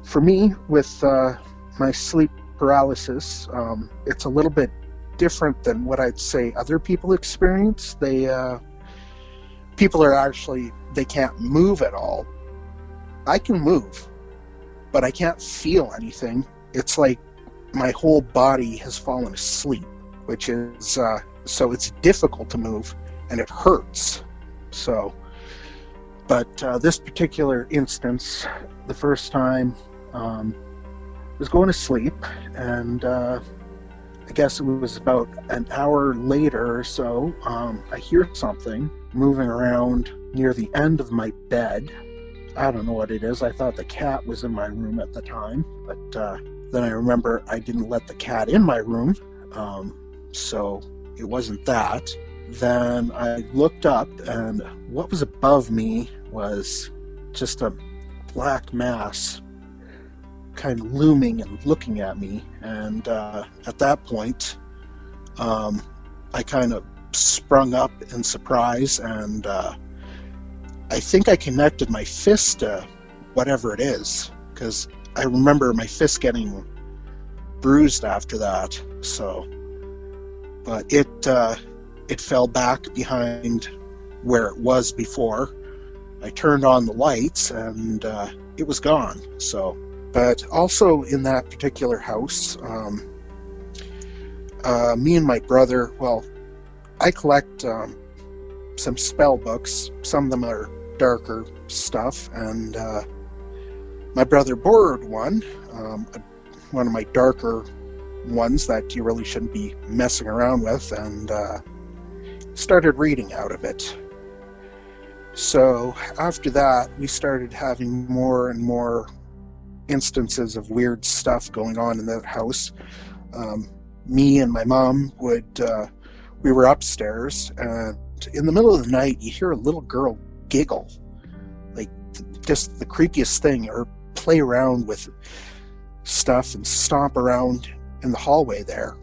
[SPEAKER 5] for me, with uh, my sleep paralysis, um, it's a little bit different than what I'd say other people experience. They, uh, people are actually, they can't move at all. I can move, but I can't feel anything. It's like my whole body has fallen asleep, which is, uh, so it's difficult to move and it hurts. So, but uh, this particular instance, the first time, um, was going to sleep, and uh, I guess it was about an hour later or so, um, I hear something moving around near the end of my bed. I don't know what it is. I thought the cat was in my room at the time, but uh, then I remember I didn't let the cat in my room, um, so it wasn't that. Then I looked up, and what was above me was just a black mass kind of looming and looking at me. And uh, at that point, um, I kind of sprung up in surprise, and uh, I think I connected my fist to whatever it is, because I remember my fist getting bruised after that. So, but it uh, it fell back behind where it was before. I turned on the lights and uh, it was gone. So, but also in that particular house, um, uh, me and my brother, well, I collect um, some spell books. Some of them are darker stuff, and uh, my brother borrowed one, um, one of my darker ones that you really shouldn't be messing around with, and uh, started reading out of it. So after that, we started having more and more instances of weird stuff going on in that house. Um, me and my mom would, uh, we were upstairs, and in the middle of the night, you hear a little girl giggle, like th- just the creepiest thing, or play around with stuff and stomp around in the hallway there.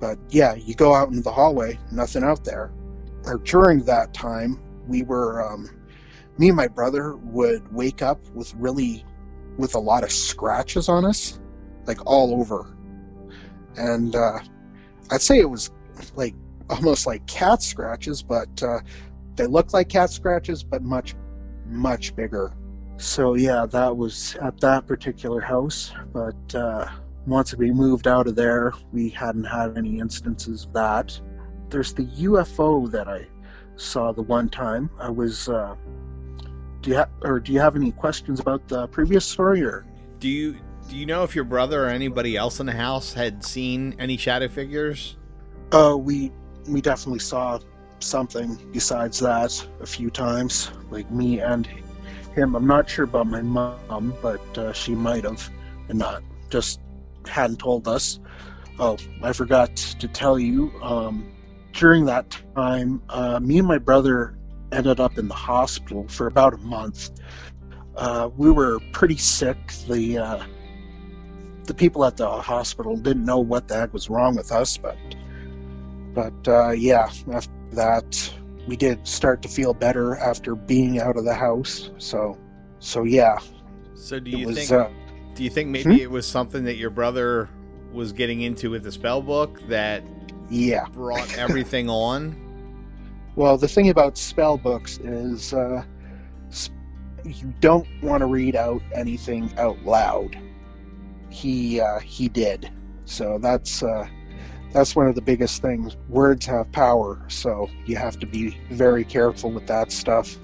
[SPEAKER 5] But yeah, you go out into the hallway, nothing out there. Or during that time, we were, um, me and my brother would wake up with really, with a lot of scratches on us, like all over. And uh, I'd say it was like almost like cat scratches, but uh, they looked like cat scratches, but much, much bigger. So yeah, that was at that particular house. But uh, once we moved out of there, we hadn't had any instances of that. There's the UFO that I saw the one time. I was. Do you have or do you have any questions about the previous story or?
[SPEAKER 2] Do you do you know if your brother or anybody else in the house had seen any shadow figures?
[SPEAKER 5] Uh, we we definitely saw something besides that a few times, like me and him. I'm not sure about my mom, but uh, she might have, and not just hadn't told us. Oh, I forgot to tell you. Um, during that time, uh, me and my brother ended up in the hospital for about a month. Uh, we were pretty sick. The uh, the people at the hospital didn't know what the heck was wrong with us, but but uh, yeah, after that we did start to feel better after being out of the house. So so yeah.
[SPEAKER 2] So do you
[SPEAKER 5] was,
[SPEAKER 2] think
[SPEAKER 5] uh,
[SPEAKER 2] do you think maybe it was something that your brother was getting into with the spell book that
[SPEAKER 5] yeah.
[SPEAKER 2] brought everything on?
[SPEAKER 5] Well, the thing about spell books is uh, you don't want to read out anything out loud. He uh, he did, so that's uh, that's one of the biggest things. Words have power, so you have to be very careful with that stuff.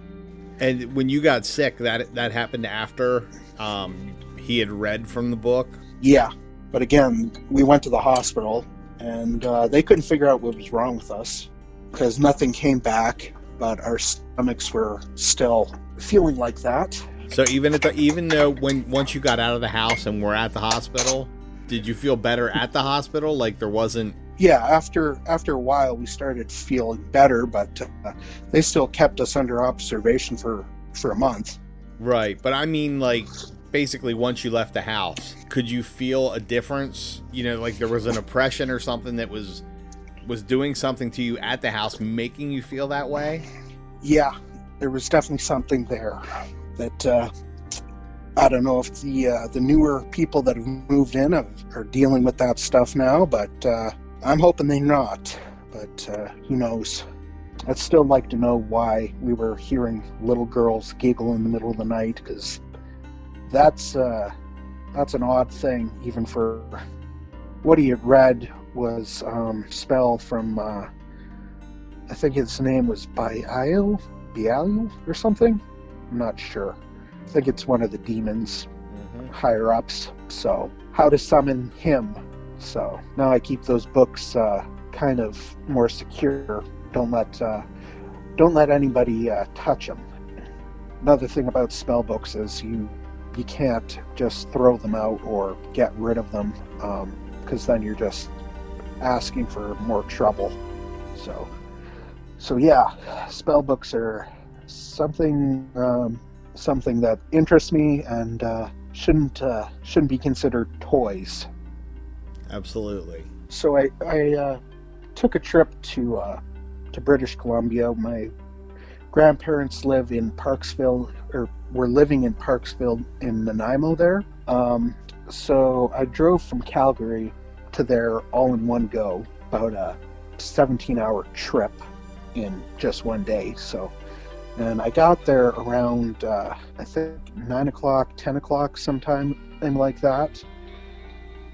[SPEAKER 2] And when you got sick, that that happened after um, he had read from the book.
[SPEAKER 5] Yeah, but again, we went to the hospital, and uh, they couldn't figure out what was wrong with us because nothing came back, but our stomachs were still feeling like that.
[SPEAKER 2] So even at the even though when once you got out of the house and were at the hospital, did you feel better at the hospital? Like there wasn't
[SPEAKER 5] yeah after after a while we started feeling better but uh, they still kept us under observation for for a month
[SPEAKER 2] right, but I mean like basically once you left the house, could you feel a difference? You know, like there was an oppression or something that was was doing something to you at the house, making you feel that way.
[SPEAKER 5] yeah there was definitely something there that uh, i don't know if the uh, the newer people that have moved in are dealing with that stuff now but uh, i'm hoping they're not but uh, who knows i'd still like to know why we were hearing little girls giggle in the middle of the night because that's uh, that's an odd thing even for what he had read was um, spell from uh, I think his name was Bial, Bial or something. I'm not sure. I think it's one of the demons higher ups. So how to summon him. So now I keep those books uh, kind of more secure. Don't let uh, don't let anybody uh, touch them. Another thing about spell books is you you can't just throw them out or get rid of them because then you're just asking for more trouble. So so yeah, spell books are something um, something that interests me and uh, shouldn't uh, shouldn't be considered toys.
[SPEAKER 2] Absolutely.
[SPEAKER 5] So I I uh, took a trip to uh, to British Columbia. My grandparents live in Parksville, or were living in Parksville in Nanaimo there. Um, so I drove from Calgary to there all in one go, about a 17-hour trip in just one day. So, and I got there around uh, I think nine o'clock, ten o'clock, sometime thing like that.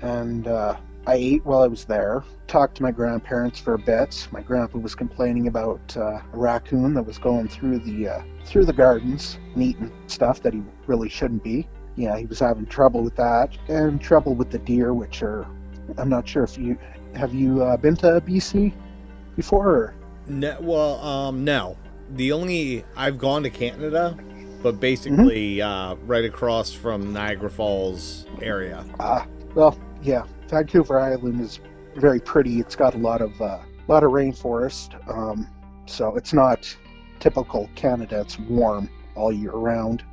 [SPEAKER 5] And uh, I ate while I was there. Talked to my grandparents for a bit. My grandpa was complaining about uh, a raccoon that was going through the uh, through the gardens and eating stuff that he really shouldn't be. Yeah, he was having trouble with that, and trouble with the deer, which are I'm not sure if you have you uh, been to BC before. Or?
[SPEAKER 2] No, well, um, no. The only I've gone to Canada, but basically uh, right across from Niagara Falls area.
[SPEAKER 5] Ah, well, yeah. Vancouver Island is very pretty. It's got a lot of uh, lot of rainforest, um, so it's not typical Canada. It's warm all year round,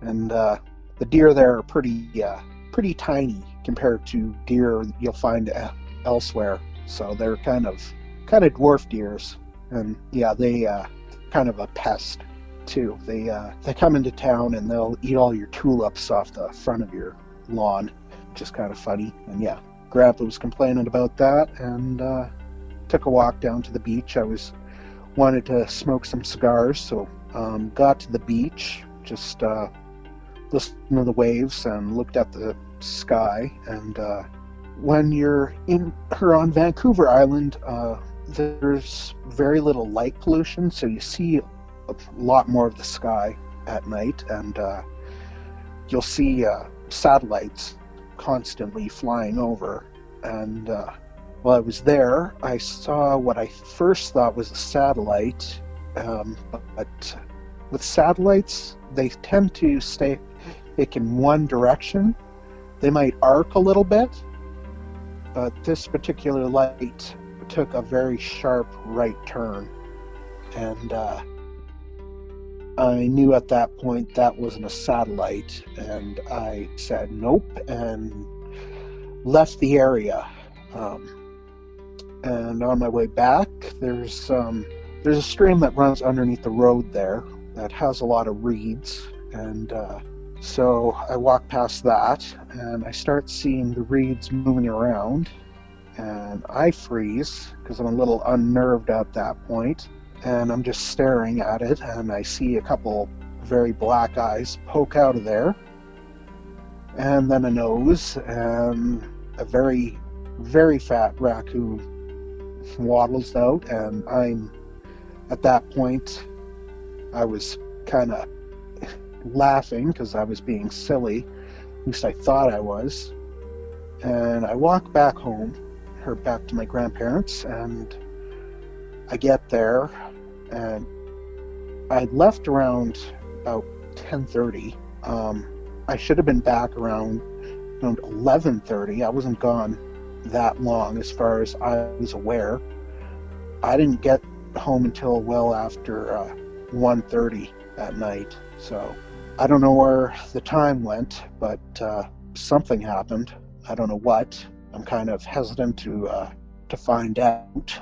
[SPEAKER 5] and uh, the deer there are pretty uh, pretty tiny compared to deer you'll find uh, elsewhere. So they're kind of kind of dwarf deers, and yeah, they uh, kind of a pest too. They uh, they come into town and they'll eat all your tulips off the front of your lawn, which is kind of funny. And yeah, Grandpa was complaining about that, and uh, took a walk down to the beach. I was wanted to smoke some cigars, so um, got to the beach, just uh, listened to the waves and looked at the sky. And uh, when you're in or on Vancouver Island, uh, there's very little light pollution, so you see a lot more of the sky at night, and uh, you'll see uh, satellites constantly flying over. And uh, while I was there, I saw what I first thought was a satellite, um, but with satellites, they tend to stay in one direction. They might arc a little bit, but this particular light took a very sharp right turn. And uh, I knew at that point that wasn't a satellite, and I said nope and left the area. Um, and on my way back, there's um, there's a stream that runs underneath the road there that has a lot of reeds, and uh, so I walk past that, and I start seeing the reeds moving around, and I freeze because I'm a little unnerved at that point and I'm just staring at it, and I see a couple very black eyes poke out of there, and then a nose, and a very, very fat raccoon waddles out, and I'm at that point, I was kind of laughing because I was being silly, at least I thought I was, and I walk back home, or back to my grandparents, and I get there, and I left around about 10:30. Um, I should have been back around around 11:30. I wasn't gone that long, as far as I was aware. I didn't get home until well after uh, 1:30 at night. So I don't know where the time went, but uh, something happened. I don't know what. I'm kind of hesitant to uh, to find out.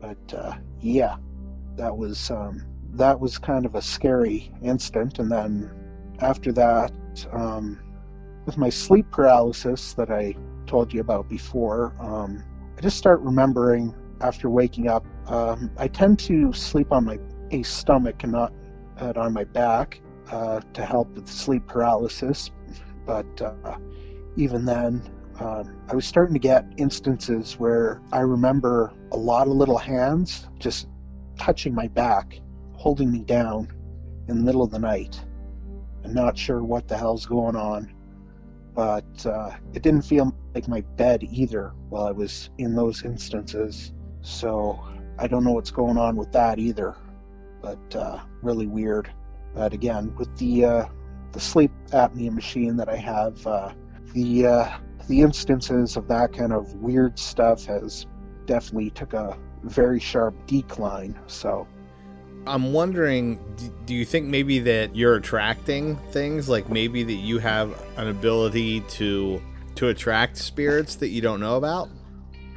[SPEAKER 5] But uh, yeah, that was um, that was kind of a scary instant. And then after that, um, with my sleep paralysis that I told you about before, um, I just start remembering after waking up. Um, I tend to sleep on my a stomach and not on my back uh, to help with sleep paralysis. But uh, even then, um, I was starting to get instances where I remember a lot of little hands just touching my back, holding me down in the middle of the night. I'm not sure what the hell's going on, but uh, it didn't feel like my bed either while I was in those instances. So I don't know what's going on with that either, but uh, really weird. But again, with the uh, the sleep apnea machine that I have, uh, the uh, the instances of that kind of weird stuff has definitely took a very sharp decline. So
[SPEAKER 2] I'm wondering do you think maybe that you're attracting things like maybe that you have an ability to to attract spirits that you don't know about?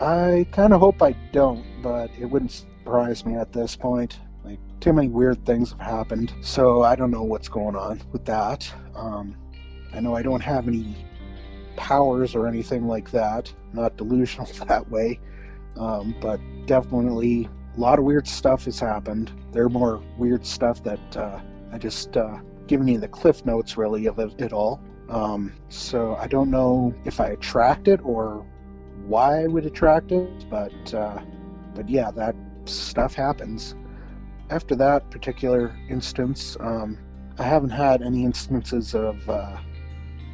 [SPEAKER 5] I kind of hope I don't, but it wouldn't surprise me at this point. Too many weird things have happened, so I don't know what's going on with that. Um, I know I don't have any powers or anything like that. Not delusional that way. Um, but definitely a lot of weird stuff has happened. There are more weird stuff that uh, I just uh, giving you the cliff notes really of it all. Um, so I don't know if I attract it or why I would attract it, but uh, but yeah, that stuff happens. After that particular instance, um, I haven't had any instances of uh,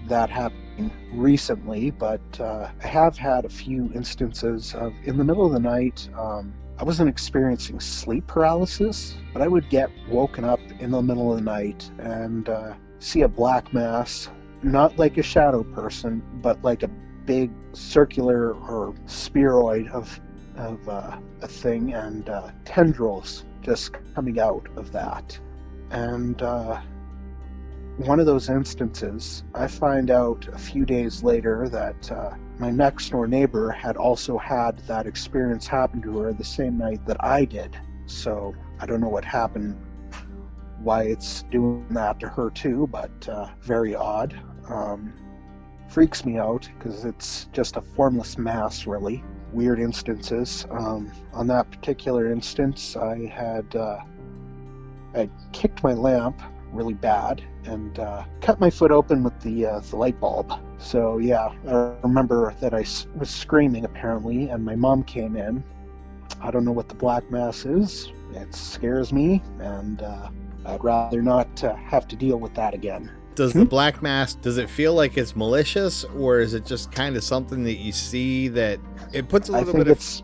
[SPEAKER 5] that happen recently, but uh, I have had a few instances of in the middle of the night. Um, I wasn't experiencing sleep paralysis, but I would get woken up in the middle of the night and uh, see a black mass, not like a shadow person, but like a big circular or spheroid of of uh, a thing and uh, tendrils just coming out of that. And uh, one of those instances, I find out a few days later that uh, my next door neighbor had also had that experience happen to her the same night that I did. So I don't know what happened, why it's doing that to her too, but uh, very odd. Um, freaks me out because it's just a formless mass, really. Weird instances. Um, on that particular instance, I had uh, I kicked my lamp really bad and uh, cut my foot open with the uh, the light bulb. So yeah, I remember that I was screaming apparently, and my mom came in. I don't know what the black mass is. It scares me, and uh, I'd rather not uh, have to deal with that again.
[SPEAKER 2] Does
[SPEAKER 5] Hmm?
[SPEAKER 2] the black mass does it feel like it's malicious or is it just kind of something that you see that it puts a little bit of
[SPEAKER 5] it's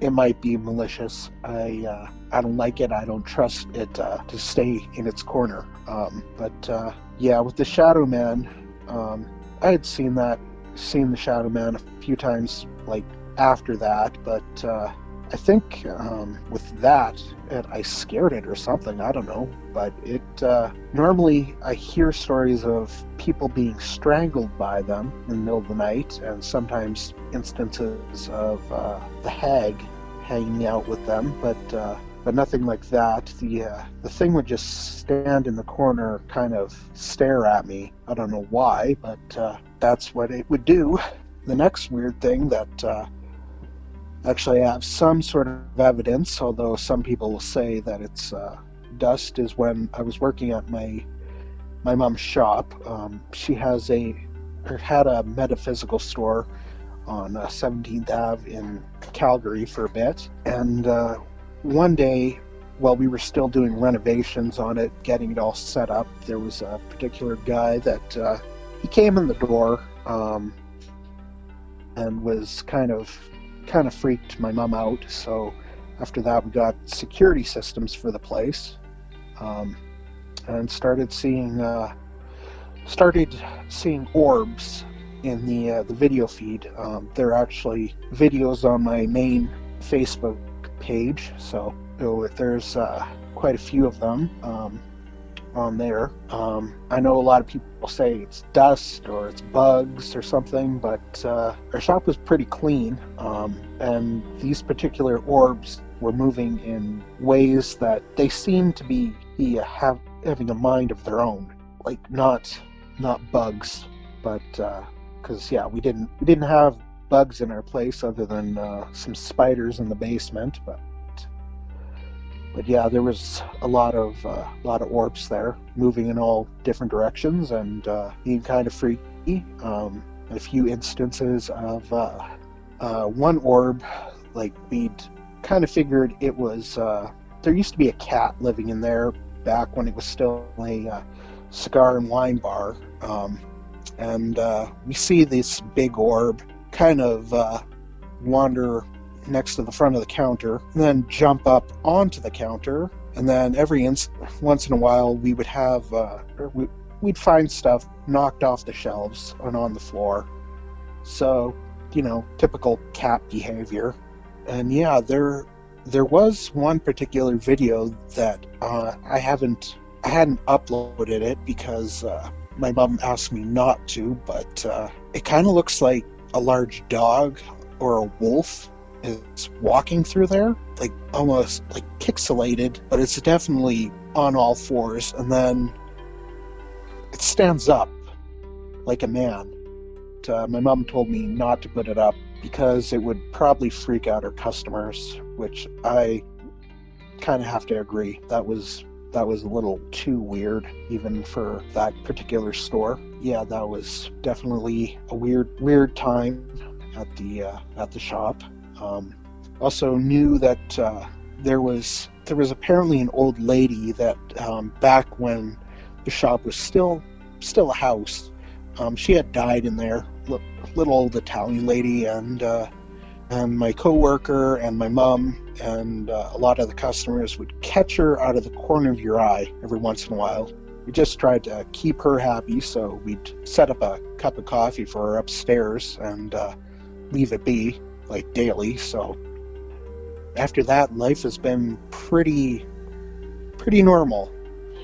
[SPEAKER 5] it might be malicious. I uh, I don't like it. I don't trust it uh, to stay in its corner. Um, but uh, yeah, with the Shadow Man, um, I had seen that, seen the Shadow Man a few times, like after that. But uh, I think um, with that, it, I scared it or something. I don't know. But it uh, normally I hear stories of people being strangled by them in the middle of the night, and sometimes instances of uh, the hag hanging out with them. But uh, but nothing like that. The uh, the thing would just stand in the corner, kind of stare at me. I don't know why, but uh, that's what it would do. The next weird thing that uh, actually I have some sort of evidence, although some people will say that it's uh, dust, is when I was working at my my mom's shop. Um, she has a had a metaphysical store on uh, 17th Ave in Calgary for a bit, and uh, one day while we were still doing renovations on it, getting it all set up, there was a particular guy that uh, he came in the door um, and was kind of kind of freaked my mom out. So after that, we got security systems for the place, um, and started seeing uh, started seeing orbs in the uh, the video feed. Um, there are actually videos on my main Facebook page, so so there's uh, quite a few of them um, on there. Um, I know a lot of people say it's dust or it's bugs or something, but uh, our shop was pretty clean, um, and these particular orbs were moving in ways that they seem to be uh, have, having a mind of their own, like not not bugs, but because yeah, we didn't we didn't have bugs in our place other than uh, some spiders in the basement, but but yeah, there was a lot of uh, lot of orbs there, moving in all different directions and uh, being kind of freaky. Um, a few instances of uh, uh, one orb, like we'd kind of figured it was. Uh, there used to be a cat living in there back when it was still a uh, cigar and wine bar, um, and we see this big orb kind of wander next to the front of the counter, and then jump up onto the counter, and then every once in a while we would have uh, we, we'd find stuff knocked off the shelves and on the floor. So, you know, typical cat behavior. And yeah, there there was one particular video that uh, I haven't I hadn't uploaded it because uh, my mom asked me not to, but uh, it kind of looks like a large dog or a wolf is walking through there, like almost like pixelated, but it's definitely on all fours, and then it stands up like a man. Uh, my mom told me not to put it up because it would probably freak out her customers, which I kind of have to agree. That was that was a little too weird, even for that particular store. Yeah, that was definitely a weird weird time at the uh, at the shop. Um, also knew that uh, there was there was apparently an old lady that um, back when the shop was still still a house, um, she had died in there. Li- little old Italian lady, and uh, and my coworker and my mom and uh, a lot of the customers would catch her out of the corner of your eye every once in a while. We just tried to keep her happy, so we'd set up a cup of coffee for her upstairs and uh, leave it be like daily. So after that, life has been pretty pretty normal.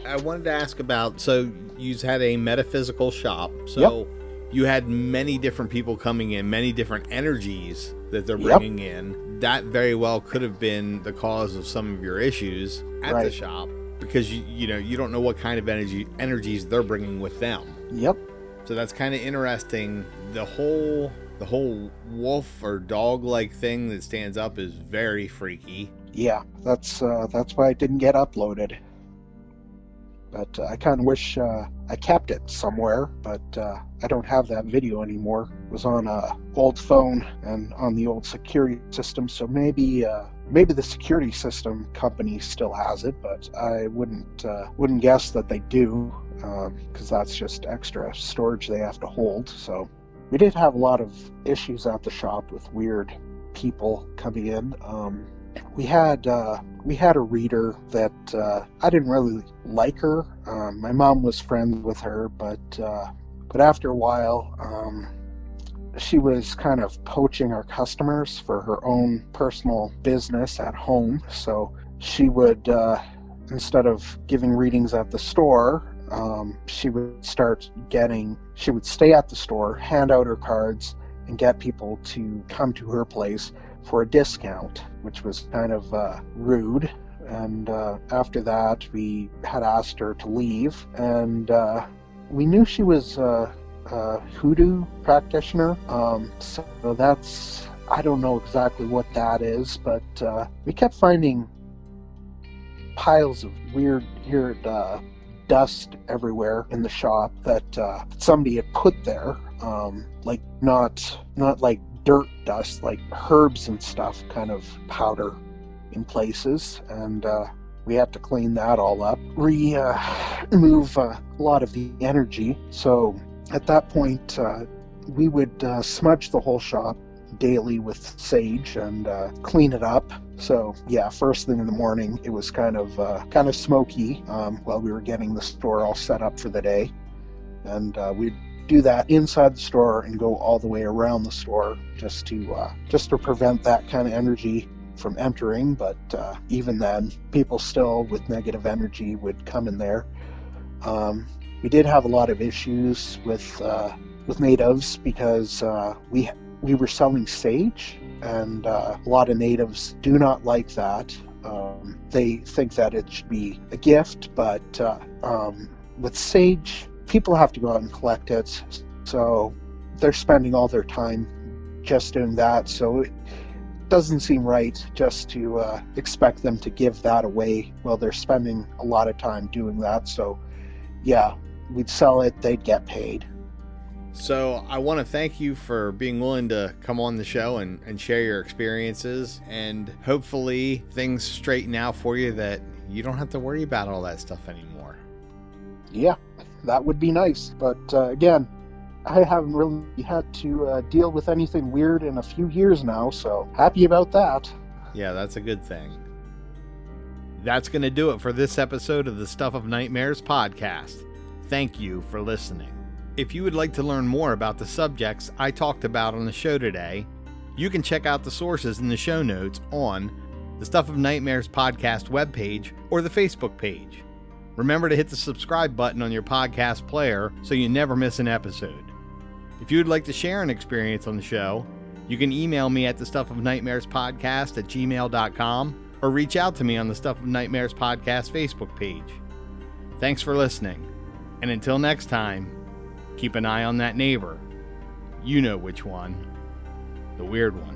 [SPEAKER 2] I wanted to ask about so you had a metaphysical shop. So you had many different people coming in, many different energies that they're
[SPEAKER 5] Yep.
[SPEAKER 2] bringing in. that very well could have been the cause of some of your issues at the shop because you you know you don't know what kind of energy energies they're bringing with them.
[SPEAKER 5] Yep.
[SPEAKER 2] So that's kind of interesting. The whole the whole wolf or dog like thing that stands up is very freaky.
[SPEAKER 5] Yeah, that's uh, that's why it didn't get uploaded. But uh, I kind of wish uh, I kept it somewhere, but uh, I don't have that video anymore. It was on a old phone and on the old security system, so maybe uh, maybe the security system company still has it, but I wouldn't uh, wouldn't guess that they do, because that's just extra storage they have to hold. So we did have a lot of issues at the shop with weird people coming in. Um, we had uh, we had a reader that uh, I didn't really like her. Um, my mom was friends with her, but uh, but after a while, um, she was kind of poaching our customers for her own personal business at home. So she would uh, instead of giving readings at the store. Um, she would start getting, she would stay at the store, hand out her cards, and get people to come to her place for a discount, which was kind of uh, rude. And uh, after that, we had asked her to leave, and uh, we knew she was uh, a hoodoo practitioner. Um, so that's I don't know exactly what that is, but uh, we kept finding piles of weird, weird uh, dust everywhere in the shop that uh, somebody had put there. Um, like not not like dirt dust, like herbs and stuff, kind of powder in places, and uh, we had to clean that all up, re uh, remove uh, a lot of the energy. So at that point, uh, we would uh, smudge the whole shop daily with sage and uh, clean it up. So yeah, first thing in the morning, it was kind of uh, kind of smoky um, while we were getting the store all set up for the day, and uh, we'd do that inside the store and go all the way around the store just to uh, just to prevent that kind of energy from entering. But uh, even then, people still with negative energy would come in there. Um, we did have a lot of issues with uh, with natives because we we were selling sage, and uh, a lot of natives do not like that. Um, they think that it should be a gift, but uh, um, with sage, people have to go out and collect it, so they're spending all their time just doing that. So it doesn't seem right just to uh, expect them to give that away while they're spending a lot of time doing that. So, yeah, we'd sell it, they'd get paid.
[SPEAKER 2] So I want to thank you for being willing to come on the show and, and share your experiences and hopefully things straighten out for you that you don't have to worry about all that stuff anymore.
[SPEAKER 5] Yeah, that would be nice. But uh, again, I haven't really had to uh, deal with anything weird in a few years now, so happy about that.
[SPEAKER 2] Yeah, that's a good thing. That's going to do it for this episode of the Stuff of Nightmares podcast. Thank you for listening. If you would like to learn more about the subjects I talked about on the show today, you can check out the sources in the show notes on the Stuff of Nightmares podcast webpage or the Facebook page. Remember to hit the subscribe button on your podcast player so you never miss an episode. If you would like to share an experience on the show, you can email me at the Stuff of Nightmares podcast at gmail.com or reach out to me on the Stuff of Nightmares podcast Facebook page. Thanks for listening, and until next time, keep an eye on that neighbor. You know which one. The weird one.